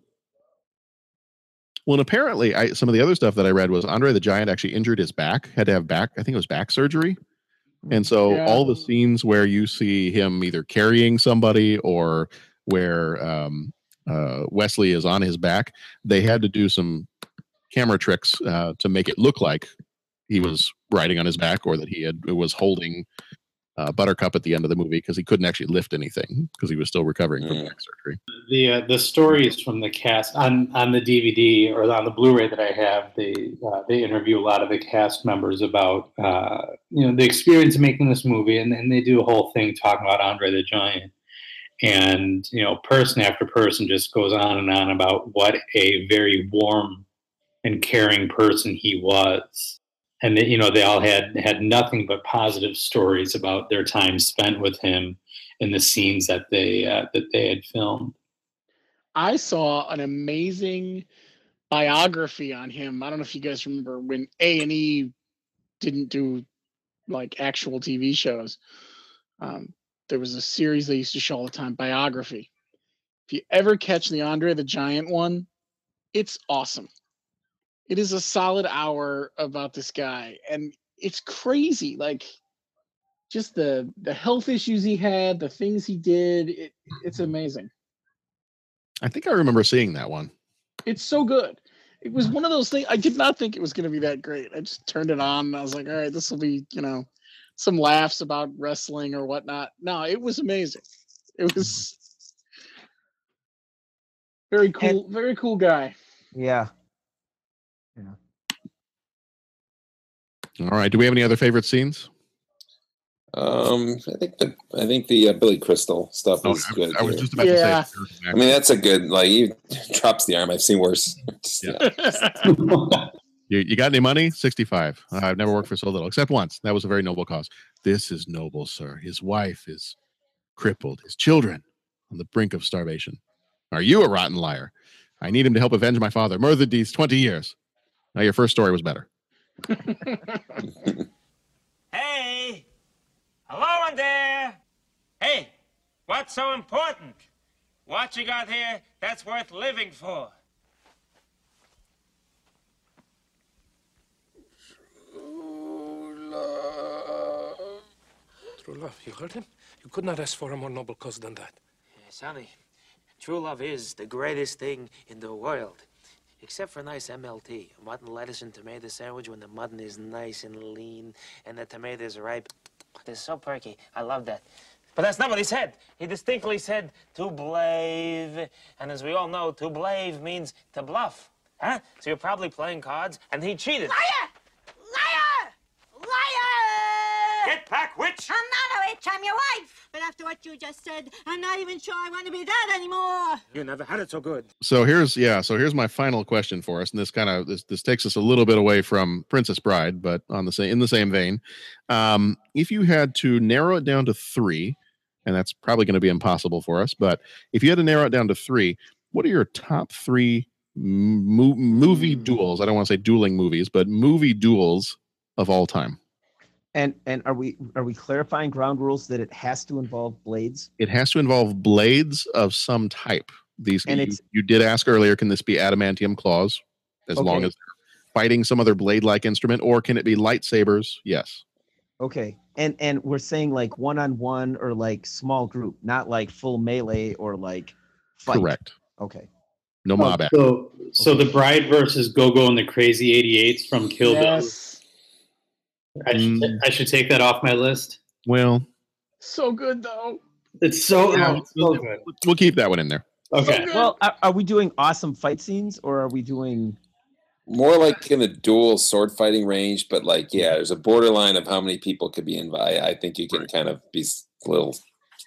Well, and apparently, I some of the other stuff that I read was Andre the Giant actually injured his back, had to have back, I think it was back surgery. And so Yeah. all the scenes where you see him either carrying somebody or where um, uh, Westley is on his back, they had to do some camera tricks uh, to make it look like he was riding on his back or that he had was holding uh, Buttercup at the end of the movie because he couldn't actually lift anything because he was still recovering from back surgery. the uh, the stories from the cast on on the DVD or on the Blu-ray that I have, they uh, they interview a lot of the cast members about uh, you know the experience of making this movie, and, and they do a whole thing talking about Andre the Giant, and you know person after person just goes on and on about what a very warm and caring person he was. And that, you know they all had had nothing but positive stories about their time spent with him in the scenes that they uh, that they had filmed. I saw an amazing biography on him. I don't know if you guys remember when A and E didn't do like actual TV shows. Um, there was a series they used to show all the time, biography. If you ever catch the Andre the Giant one, it's awesome. It is a solid hour about this guy, and it's crazy. Like just the the health issues he had, the things he did. It, it's amazing. I think I remember seeing that one. It's so good. It was one of those things. I did not think it was going to be that great. I just turned it on and I was like, all right, this will be, you know, some laughs about wrestling or whatnot. No, it was amazing. It mm-hmm. was very cool, very cool guy. Yeah. All right. Do we have any other favorite scenes? Um, I think the I think the uh, Billy Crystal stuff Oh, is I- good. I was just about to say Yeah. I mean, that's a good like he drops the arm. I've seen worse. You, you got any money? 65. Uh, I've never worked for so little, except once. That was a very noble cause. This is noble, sir. His wife is crippled, his children on the brink of starvation. Are you a rotten liar? I need him to help avenge my father. Murdered these 20 years. Now, your first story was better. Hey! Hello in there! Hey, what's so important? What you got here that's worth living for? True love, True love, you heard him? You could not ask for a more noble cause than that. Sonny, true love is the greatest thing in the world. Except for nice MLT, mutton, lettuce, and tomato sandwich when the mutton is nice and lean and the tomato is ripe. It's so perky. I love that. But that's not what he said. He distinctly said to blave. And as we all know, to blave means to bluff. Huh? So you're probably playing cards and he cheated. Liar! Liar! Get back, witch! I'm not a witch, I'm your wife. But after what you just said, I'm not even sure I want to be that anymore. You never had it so good. So here's yeah. So here's my final question for us, and this kind of this this takes us a little bit away from Princess Bride, but on the same in the same vein. Um, if you had to narrow it down to three, and that's probably going to be impossible for us, but if you had to narrow it down to three, what are your top three mo- movie duels? I don't want to say dueling movies, but movie duels of all time. And and are we are we clarifying ground rules that it has to involve blades? It has to involve blades of some type. These And you, it's- you did ask earlier, can this be adamantium claws? As long as they're fighting some other blade-like instrument, or can it be lightsabers? Yes. Okay. And and we're saying like one on one or like small group, not like full melee or like fight. Correct. Okay. No Oh, mob act. So, so the bride versus Go-Go and the Crazy 88s from Kill Bill. Yes. I should, mm. I should take that off my list. Well, So good though. It's so, Yeah, it's so good. we'll keep that one in there. Okay. Well, are, are we doing awesome fight scenes or are we doing More like in a dual sword fighting range, but like yeah, there's a borderline of how many people could be invited. I think you can kind of be a little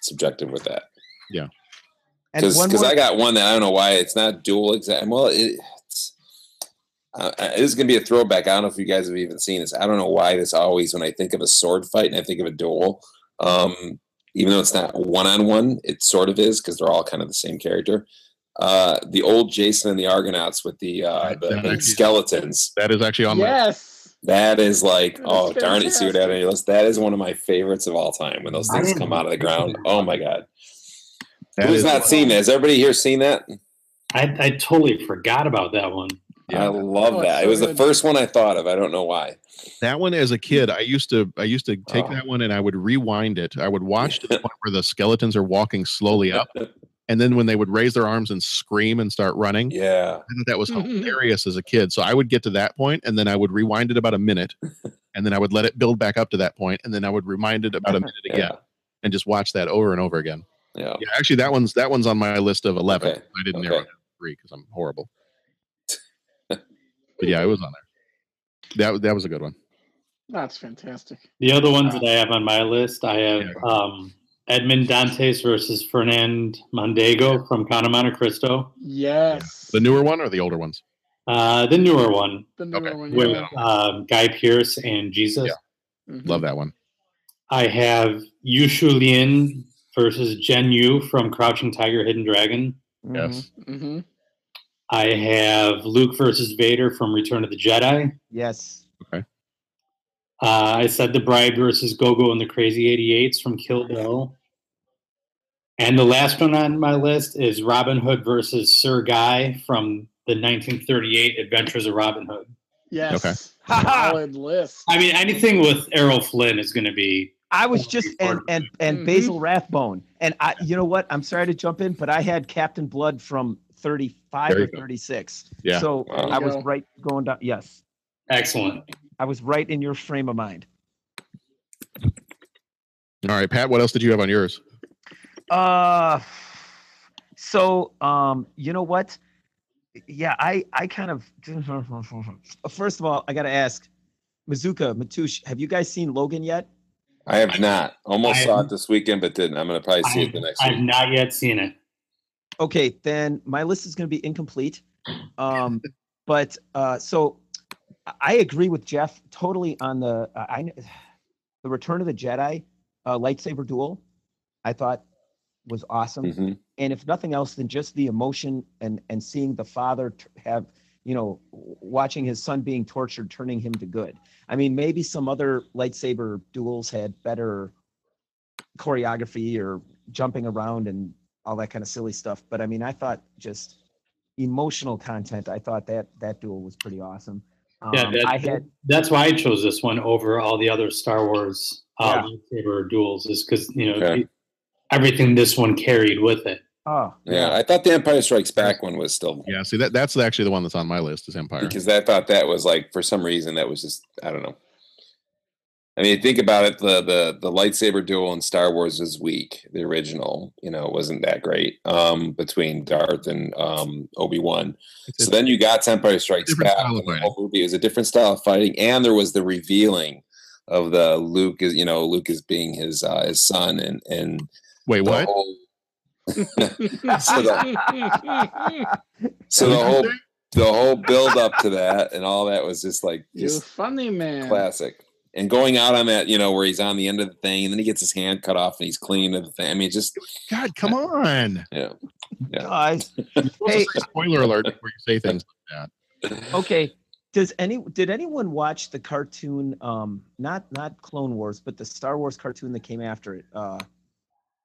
subjective with that. Yeah. And Because more- I got one that I don't know why it's not dual exact. Well, it, it's uh, uh, this is gonna be a throwback. I don't know if you guys have even seen this. I don't know why this always when I think of a sword fight and I think of a duel, um, even though it's not one on one, it sort of is because they're all kind of the same character. Uh, the old Jason and the Argonauts with the uh, the, the actually- skeletons. That is actually on my Yes. That is like, That oh darn it! See what I have on your list. That is one of my favorites of all time. When those things come out of the ground, oh my god! That Who's is- not seen that? Has everybody here seen that? I, I totally forgot about that one. I love Oh, that. so it was the first one I thought of. I don't know why. That one as a kid, I used to I used to take Oh. that one and I would rewind it. I would watch to the point where the skeletons are walking slowly up. And then when they would raise their arms and scream and start running, Yeah. I that was mm-hmm. hilarious as a kid. So I would get to that point and then I would rewind it about a minute and then I would let it build back up to that point, and then I would remind it about a minute again, Yeah. and just watch that over and over again. Yeah. Yeah, actually, that one's that one's on my list of eleven. Okay. I didn't Okay. narrow it down to three because I'm horrible. But yeah, it was on there. That that was a good one. That's fantastic. The other ones that I have on my list, I have um, Edmund Dantes versus Fernand Mondego from Count of Monte Cristo. Yes. The newer one or the older ones? Uh, the newer one The newer one. with yeah. um, Guy Pearce and Jesus. Mhm. Love that one. I have Yu Shu Lien versus Jen Yu from Crouching Tiger, Hidden Dragon. Yes. Mm-hmm. I have Luke versus Vader from Return of the Jedi. Yes. Okay. Uh, I said the Bride versus Gogo and the Crazy 88s from Kill Bill. And the last one on my list is Robin Hood versus Sir Guy from the 1938 Adventures of Robin Hood. Yes. Okay. Solid list. I mean, anything with Errol Flynn is going to be. I was just and and and Mhm. Basil Rathbone, and I, you know what? I'm sorry to jump in, but I had Captain Blood from 35 or you go. 36. Yeah. So Wow. I was There you go. right going down. Yes, Excellent. I was right in your frame of mind. All right, Pat. What else did you have on yours? Uh, so um, you know what? Yeah, I I kind of. First of all, I got to ask, Mizuka Matush, have you guys seen Logan yet? I have not. Almost I saw have- it this weekend, but didn't. I'm gonna probably see it the next I've week. not yet seen it. Okay, then my list is going to be incomplete. Um, but uh, so I- agree with Jeff totally on the I, I the Return of the Jedi uh, lightsaber duel. I thought was awesome, Mhm. and if nothing else than just the emotion and and seeing the father t- have you know watching his son being tortured, turning him to good. I mean, maybe some other lightsaber duels had better choreography or jumping around and all that kind of silly stuff. But I mean, I thought just emotional content. I thought that that duel was pretty awesome. Um, Yeah, that, I had that's why I chose this one over all the other Star Wars uh, Yeah. lightsaber duels, is because you know Okay. everything this one carried with it. oh Yeah, I thought the Empire Strikes Back one was still Yeah, see that that's actually the one that's on my list is Empire. because I thought that was like for some reason that was just I don't know. I mean, think about it. The the the lightsaber duel in Star Wars is weak. The original, you know, wasn't that great um, between Darth and um, Obi Wan. So then you got Empire Strikes different Back. style of and the whole movie was a different style of fighting, and there was the revealing of the Luke is you know Luke is being his uh, his son, and and Wait, what? whole- so the, so the whole the whole build up to that and all that was just like you just funny man. classic. And going out on that, you know, where he's on the end of the thing, and then he gets his hand cut off, and he's clean of the thing. I mean, just God, come on. yeah, yeah. guys. Hey, spoiler alert before you say things like that. okay. Does any did anyone watch the cartoon? Um, not not Clone Wars, but the Star Wars cartoon that came after it. Uh,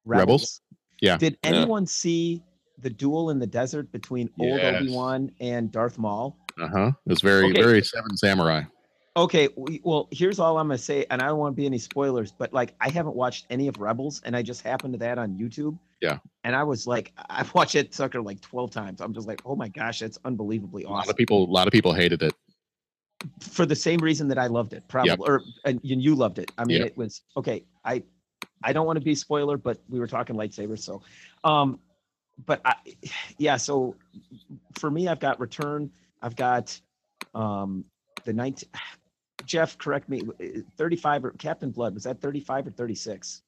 Rebels? Yeah. Did Yeah. anyone see the duel in the desert between old Yes. Obi Wan and Darth Maul? Uh huh. It's very Okay. very Seven Samurai. Okay, we- well, here's all I'm gonna say, and I don't want to be any spoilers, but like I haven't watched any of Rebels, and I just happened to that on YouTube. Yeah. And I was like, I've watched it sucker like 12 times. I'm just like, oh my gosh, that's unbelievably awesome. A lot of people a lot of people hated it. For the same reason that I loved it, probably, or and you you loved it. I mean, Yep. it was okay. I I don't want to be spoiler, but we were talking lightsabers, so um, but I yeah, so for me, I've got Return, I've got um the 19 Jeff, correct me, 35 or Captain Blood, was that 35 or 36?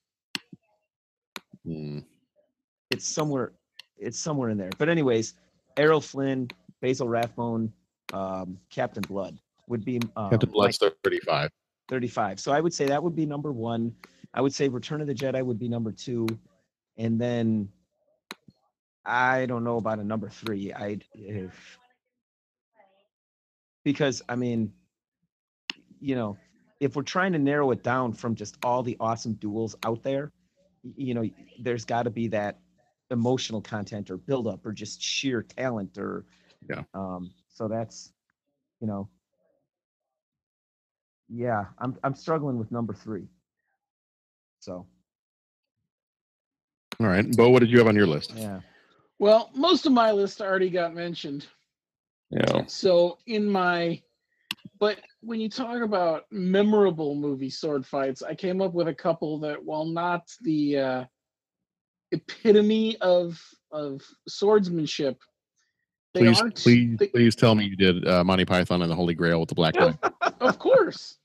Hmm. It's somewhere, it's somewhere in there. But anyways, Errol Flynn, Basil Rathbone, um, Captain Blood would be um, Captain Blood's 35. 35. So I would say that would be number one. I would say Return of the Jedi would be number two. And then I don't know about a number three. I'd if because I mean, you know, if we're trying to narrow it down from just all the awesome duels out there, you know, there's got to be that emotional content or build up or just sheer talent or Yeah. um so that's you know yeah i'm i'm struggling with number three so All right. Bo, what did you have on your list? yeah Well, most of my list already got mentioned. Yeah. So in my But when you talk about memorable movie sword fights, I came up with a couple that, while not the uh, epitome of of swordsmanship, they Please, are please, please tell me you did uh, Monty Python and the Holy Grail with the black guy. of course.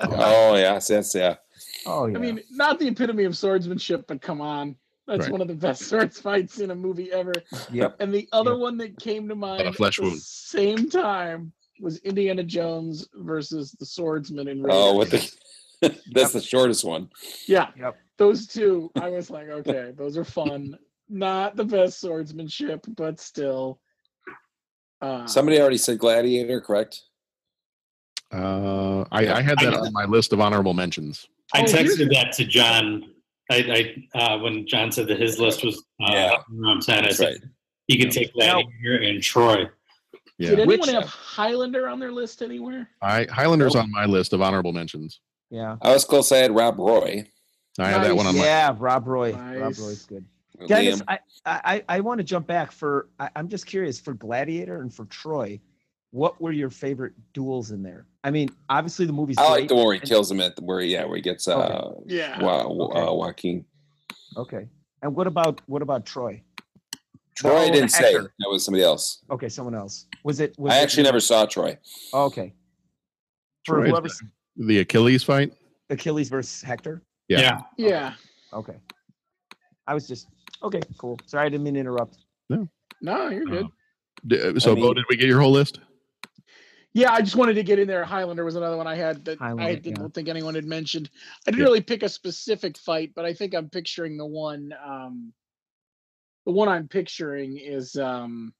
Oh yes, yes, yeah. Oh I mean, not the epitome of swordsmanship, but come on. That's Right. one of the best swords fights in a movie ever. Yep. And the other one that came to mind at flesh the wound. same time was Indiana Jones versus the swordsman in Oh, Raiders. with the that's the shortest one. Yeah. Yep. Those two, I was like, okay, those are fun. Not the best swordsmanship, but still. Uh, Somebody already said Gladiator, correct? Uh, I, I had that on my list of honorable mentions. I Oh, texted that to John. I, I uh, when John said that his list was uh, Yeah. around ten. I That's said right. he could take Gladiator and Troy. Did anyone Which- have Highlander on their list anywhere? I Highlander's on my list of honorable mentions. Yeah. I was close. I had Rob Roy. I have that one on my. Yeah, Rob Roy. Rob Roy's good. Dennis, Liam. I, I, I want to jump back for. I, I'm just curious for Gladiator and for Troy. What were your favorite duels in there? I mean, obviously the movie's. I like great, the one where he kills him at the, where yeah where he gets uh Okay. Yeah. Wa- Wa- Okay. uh, Joaquin. Okay. And what about what about Troy? Troy didn't say Hector. that was somebody else. Okay, someone else. Was it? Was I it- actually never saw Troy. Oh, okay. For Troy's whoever The Achilles fight. Achilles versus Hector. Yeah. Yeah. Okay. I was just okay. Cool. Sorry, I didn't mean to interrupt. No, No, you're good. Uh, So, I mean- Bo, did we get your whole list? Yeah, I just wanted to get in there. Highlander was another one I had that I Highlander, didn't yeah. think anyone had mentioned. I didn't Yeah. really pick a specific fight, but I think I'm picturing the one. Um, the one I'm picturing is um,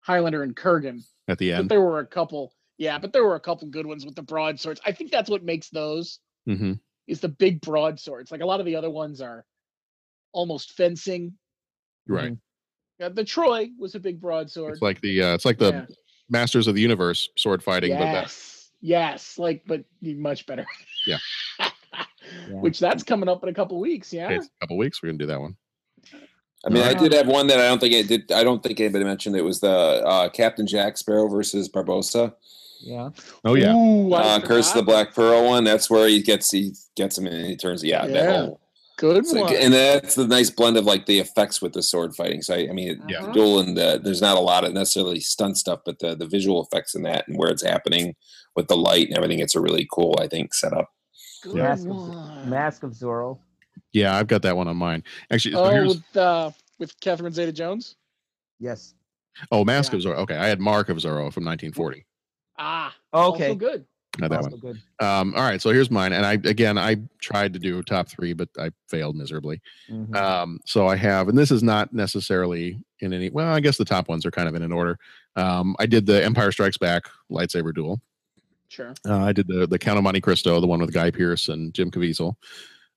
Highlander and Kurgan. At the But end. there were a couple. Yeah, but there were a couple good ones with the broadswords. I think that's what makes those Mm-hmm. is the big broadswords. Like a lot of the other ones are almost fencing. Right. Yeah, the Troy was a big broadsword. It's like the uh, it's like the Yeah. Masters of the Universe sword fighting, but that yes, yes, like but much better. Yeah. Which that's coming up in a couple weeks. Yeah. okay, it's a couple weeks we're gonna do that one. I mean, I did have one that I don't think it did. I don't think anybody mentioned. It was the uh, Captain Jack Sparrow versus Barbossa. Yeah. Oh yeah. Ooh, Uh, Curse of the. Black Pearl one. That's where he gets he gets him and he turns. Yeah, that Yeah. whole. Good it's like- one. and that's the nice blend of like the effects with the sword fighting. So I, I mean, Yeah. the duel and the, there's not a lot of necessarily stunt stuff, but the the visual effects in that and where it's happening with the light and everything, it's a really cool, I think, setup. Good Mask of. Mask of Zorro. Yeah, I've got that one on mine. Actually, Oh, with uh, with Catherine Zeta-Jones. Yes. oh Mask yeah. of Zorro. Okay, I had Mark of Zorro from 1940. Ah. Okay. Also good. Had that Also one. good. Um, all right, so here's mine, and I again I tried to do top three, but I failed miserably. Mhm. Um, so I have, and this is not necessarily in any. Well, I guess the top ones are kind of in an order. Um, I did the Empire Strikes Back lightsaber duel. Sure. Uh, I did the the Count of Monte Cristo, the one with Guy Pearce and Jim Caviezel.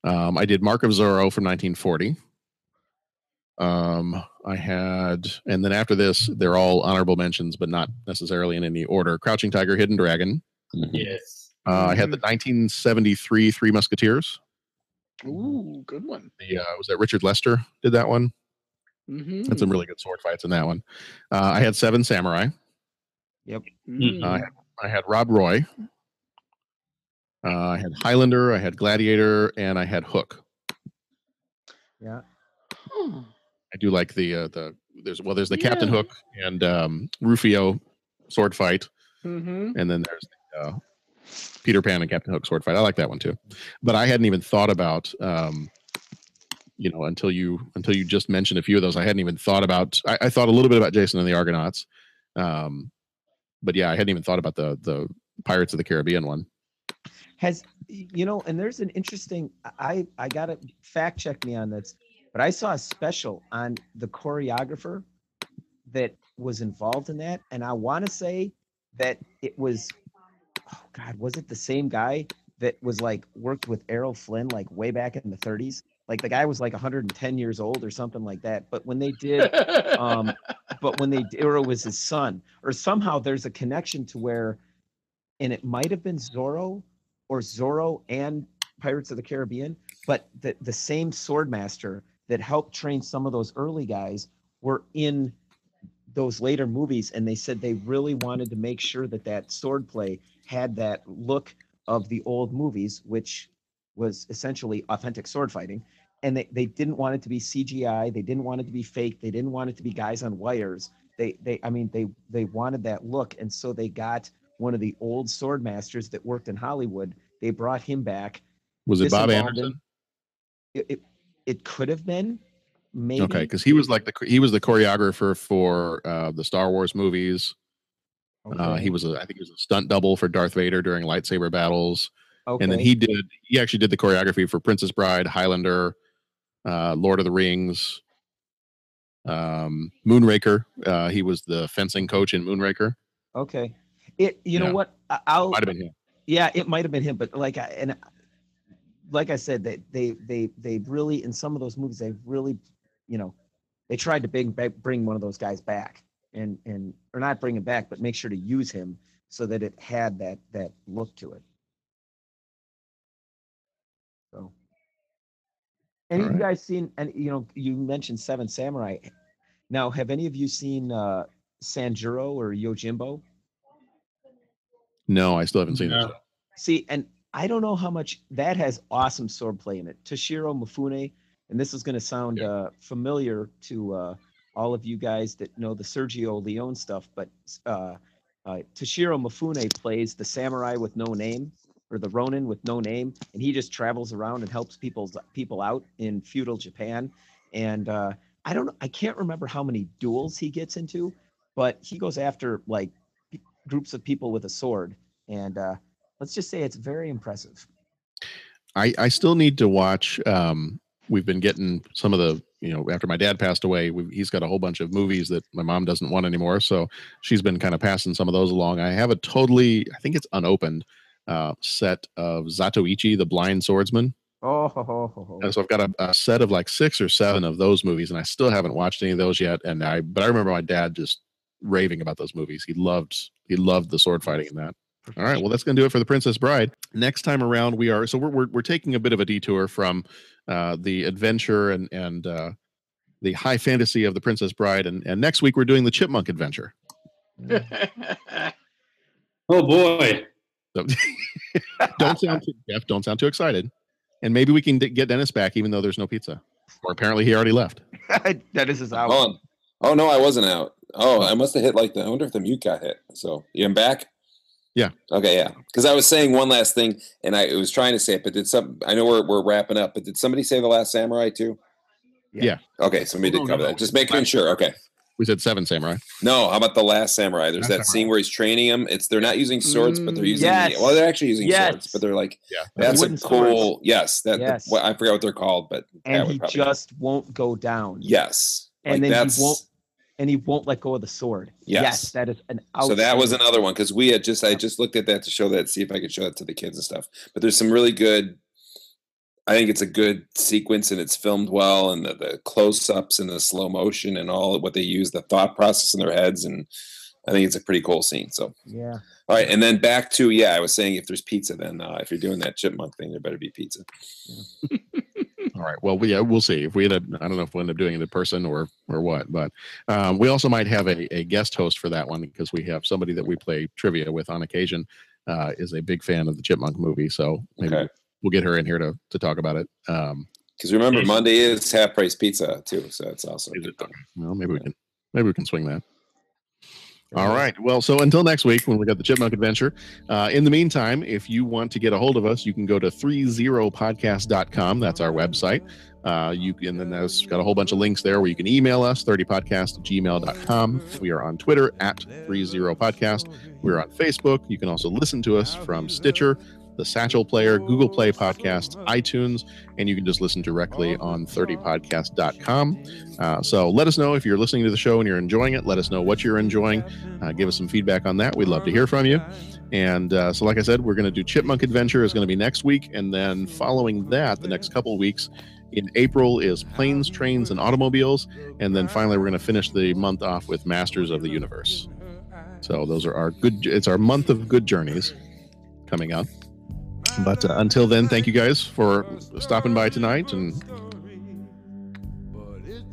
Um, I did Mark of Zorro from 1940. Um, I had, and then after this, they're all honorable mentions, but not necessarily in any order. Crouching Tiger, Hidden Dragon. Yes. Uh, I had the 1973 Three Musketeers. Ooh, good one. The uh, was that Richard Lester did that one? Mm-hmm. Had some really good sword fights in that one. Uh, I had Seven Samurai. Yep. Mm. Uh, I, had, I had Rob Roy. Uh, I had Highlander. I had Gladiator, and I had Hook. Yeah. Hmm. I do like the uh, the there's well there's the Captain Hook and um, Rufio sword fight, Mm-hmm. and then there's the, uh, Peter Pan and Captain Hook sword fight. I like that one too, but I hadn't even thought about um, you know until you until you just mentioned a few of those. I hadn't even thought about. I, I thought a little bit about Jason and the Argonauts, um, but yeah, I hadn't even thought about the the Pirates of the Caribbean one. Has you know, and there's an interesting. I I gotta fact check me on this, but I saw a special on the choreographer that was involved in that, and I want to say that it was. Oh God, was it the same guy that was like worked with Errol Flynn like way back in the 30s? Like the guy was like 110 years old or something like that. But when they did, um, but when they d- or it was his son, or somehow there's a connection to where, and it might have been Zorro or Zorro and Pirates of the Caribbean, but the the same sword master that helped train some of those early guys were in those later movies, and they said they really wanted to make sure that that swordplay had that look of the old movies, which was essentially authentic sword fighting. And they, they didn't want it to be CGI. They didn't want it to be fake. They didn't want it to be guys on wires. They they I mean they they wanted that look, and so they got one of the old sword masters that worked in Hollywood. They brought him back. Was it Bob. Anderson? It, it, it could have been, maybe. Okay, because he was like the he was the choreographer for uh, the Star Wars movies. Uh, he was a, I think he was a stunt double for Darth Vader during lightsaber battles, Okay. and then he did he actually did the choreography for Princess Bride, Highlander, uh, Lord of the Rings, um, Moonraker. Uh, he was the fencing coach in Moonraker. Okay. It you know what? I'll Might have been him. Yeah, it might have been him, but like I and like I said, they they they they really in some of those movies they really, you know, they tried to bring bring one of those guys back and and or not bring him back, but make sure to use him so that it had that that look to it. So any of you guys seen and you know you mentioned Seven Samurai. Now, have any of you seen uh Sanjuro or Yojimbo? No, I still haven't seen it. See, and I don't know how much that has awesome swordplay in it. Toshiro Mifune, and this is going to sound uh, familiar to uh, all of you guys that know the Sergio Leone stuff, but uh, uh, Toshiro Mifune plays the samurai with no name or the Ronin with no name, and he just travels around and helps people people out in feudal Japan. And uh, I don't I can't remember how many duels he gets into, but he goes after like p- groups of people with a sword, and uh, let's just say it's very impressive. I, I still need to watch. Um, we've been getting some of the, you know, after my dad passed away, he's got a whole bunch of movies that my mom doesn't want anymore. So she's been kind of passing some of those along. I have a totally, I think it's unopened uh, set of Zatoichi, the Blind Swordsman. Oh, ho, ho, ho. And so I've got a, a set of like six or seven of those movies, and I still haven't watched any of those yet. And I, but I remember my dad just raving about those movies. He loved, he loved the sword fighting in that. All right, well, that's going to do it for the Princess Bride. Next time around, we are so we're we're, we're taking a bit of a detour from uh, the adventure and and uh, the high fantasy of the Princess Bride, and and next week we're doing the Chipmunk adventure. oh boy! So, don't sound too Jeff. Don't sound too excited. And maybe we can d- get Dennis back, even though there's no pizza. Or apparently he already left. Dennis is out. Oh, oh no, I wasn't out. Oh, I must have hit like the. I wonder if the mute got hit. So you're back. Yeah. Okay. Yeah. Because I was saying one last thing, and I was trying to say it, but did some? I know we're we're wrapping up, but did somebody say the Last Samurai too? Yeah. Okay, somebody No, did no, cover no. that. Just making sure. Okay. We said seven samurai. No, how about the Last Samurai? There's Last that scene where he's training him. It's they're not using swords, but they're Mm, using. yes. Well, they're actually using Yes. swords, but they're like. Yeah. That's a cool. swords. Yes. That. Yes. What, I forgot what they're called, but and he probably- just won't go down. Yes. and Like, then that's- he won't, and he won't let go of the sword. Yes. that is an. So that was another one because we had just I just looked at that to show that see if I could show that to the kids and stuff. But there's some really good. I think it's a good sequence and it's filmed well and the, the close ups and the slow motion and all of what they use the thought process in their heads and I think it's a pretty cool scene. So Yeah. all right, and then back to yeah, I was saying if there's pizza, then uh, if you're doing that chipmunk thing, there better be pizza. All right. Well, we, yeah, we'll see if we end up. I don't know if we'll end up doing it in person or or what, but um, we also might have a, a guest host for that one because we have somebody that we play trivia with on occasion uh, is a big fan of the Chipmunk movie, so maybe Okay. we'll get her in here to to talk about it. Um, Because remember, Monday is half price pizza too, so it's also well, maybe we can maybe we can swing that. All right. Well, so until next week when we got the Chipmunk Adventure. Uh, in the meantime, if you want to get a hold of us, you can go to 30podcast.com. That's our website. Uh, you can, and then there's got a whole bunch of links there where you can email us, 30podcast at gmail.com. We are on Twitter at 30podcast. We're on Facebook. You can also listen to us from Stitcher, the Satchel Player, Google Play Podcast, iTunes, and you can just listen directly on 30podcast.com. Uh, so let us know if you're listening to the show and you're enjoying it. Let us know what you're enjoying. Uh, give us some feedback on that. We'd love to hear from you. And uh, so, like I said, we're going to do Chipmunk Adventure is going to be next week, and then following that, the next couple of weeks in April is Planes, Trains, and Automobiles, and then finally we're going to finish the month off with Masters of the Universe. So those are our good. It's our month of good journeys coming up. But uh, until then, thank you guys for stopping by tonight and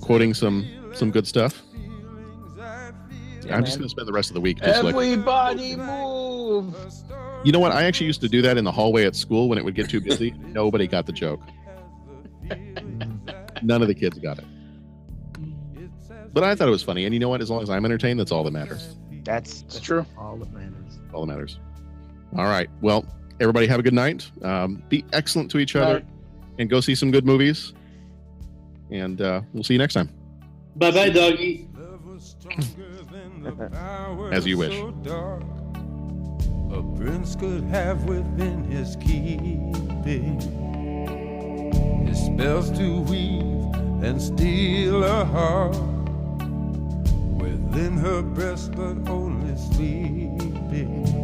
quoting some some good stuff. I'm just going to spend the rest of the week just like. Everybody move. You know what? I actually used to do that in the hallway at school when it would get too busy. Nobody got the joke. None of the kids got it. But I thought it was funny, and you know what? As long as I'm entertained, that's all that matters. That's, It's true. all that matters. All that matters. All right. Well, everybody have a good night. Um, be excellent to each other, Night. and go see some good movies. And uh, we'll see you next time. Bye bye, doggy. As you wish. A prince could have within his keeping his spells to weave and steal a heart within her breast, but only sleeping.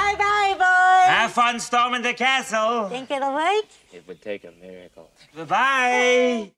Bye bye, boys. Have fun storming the castle. Think it'll work? It would take a miracle. Bye-bye.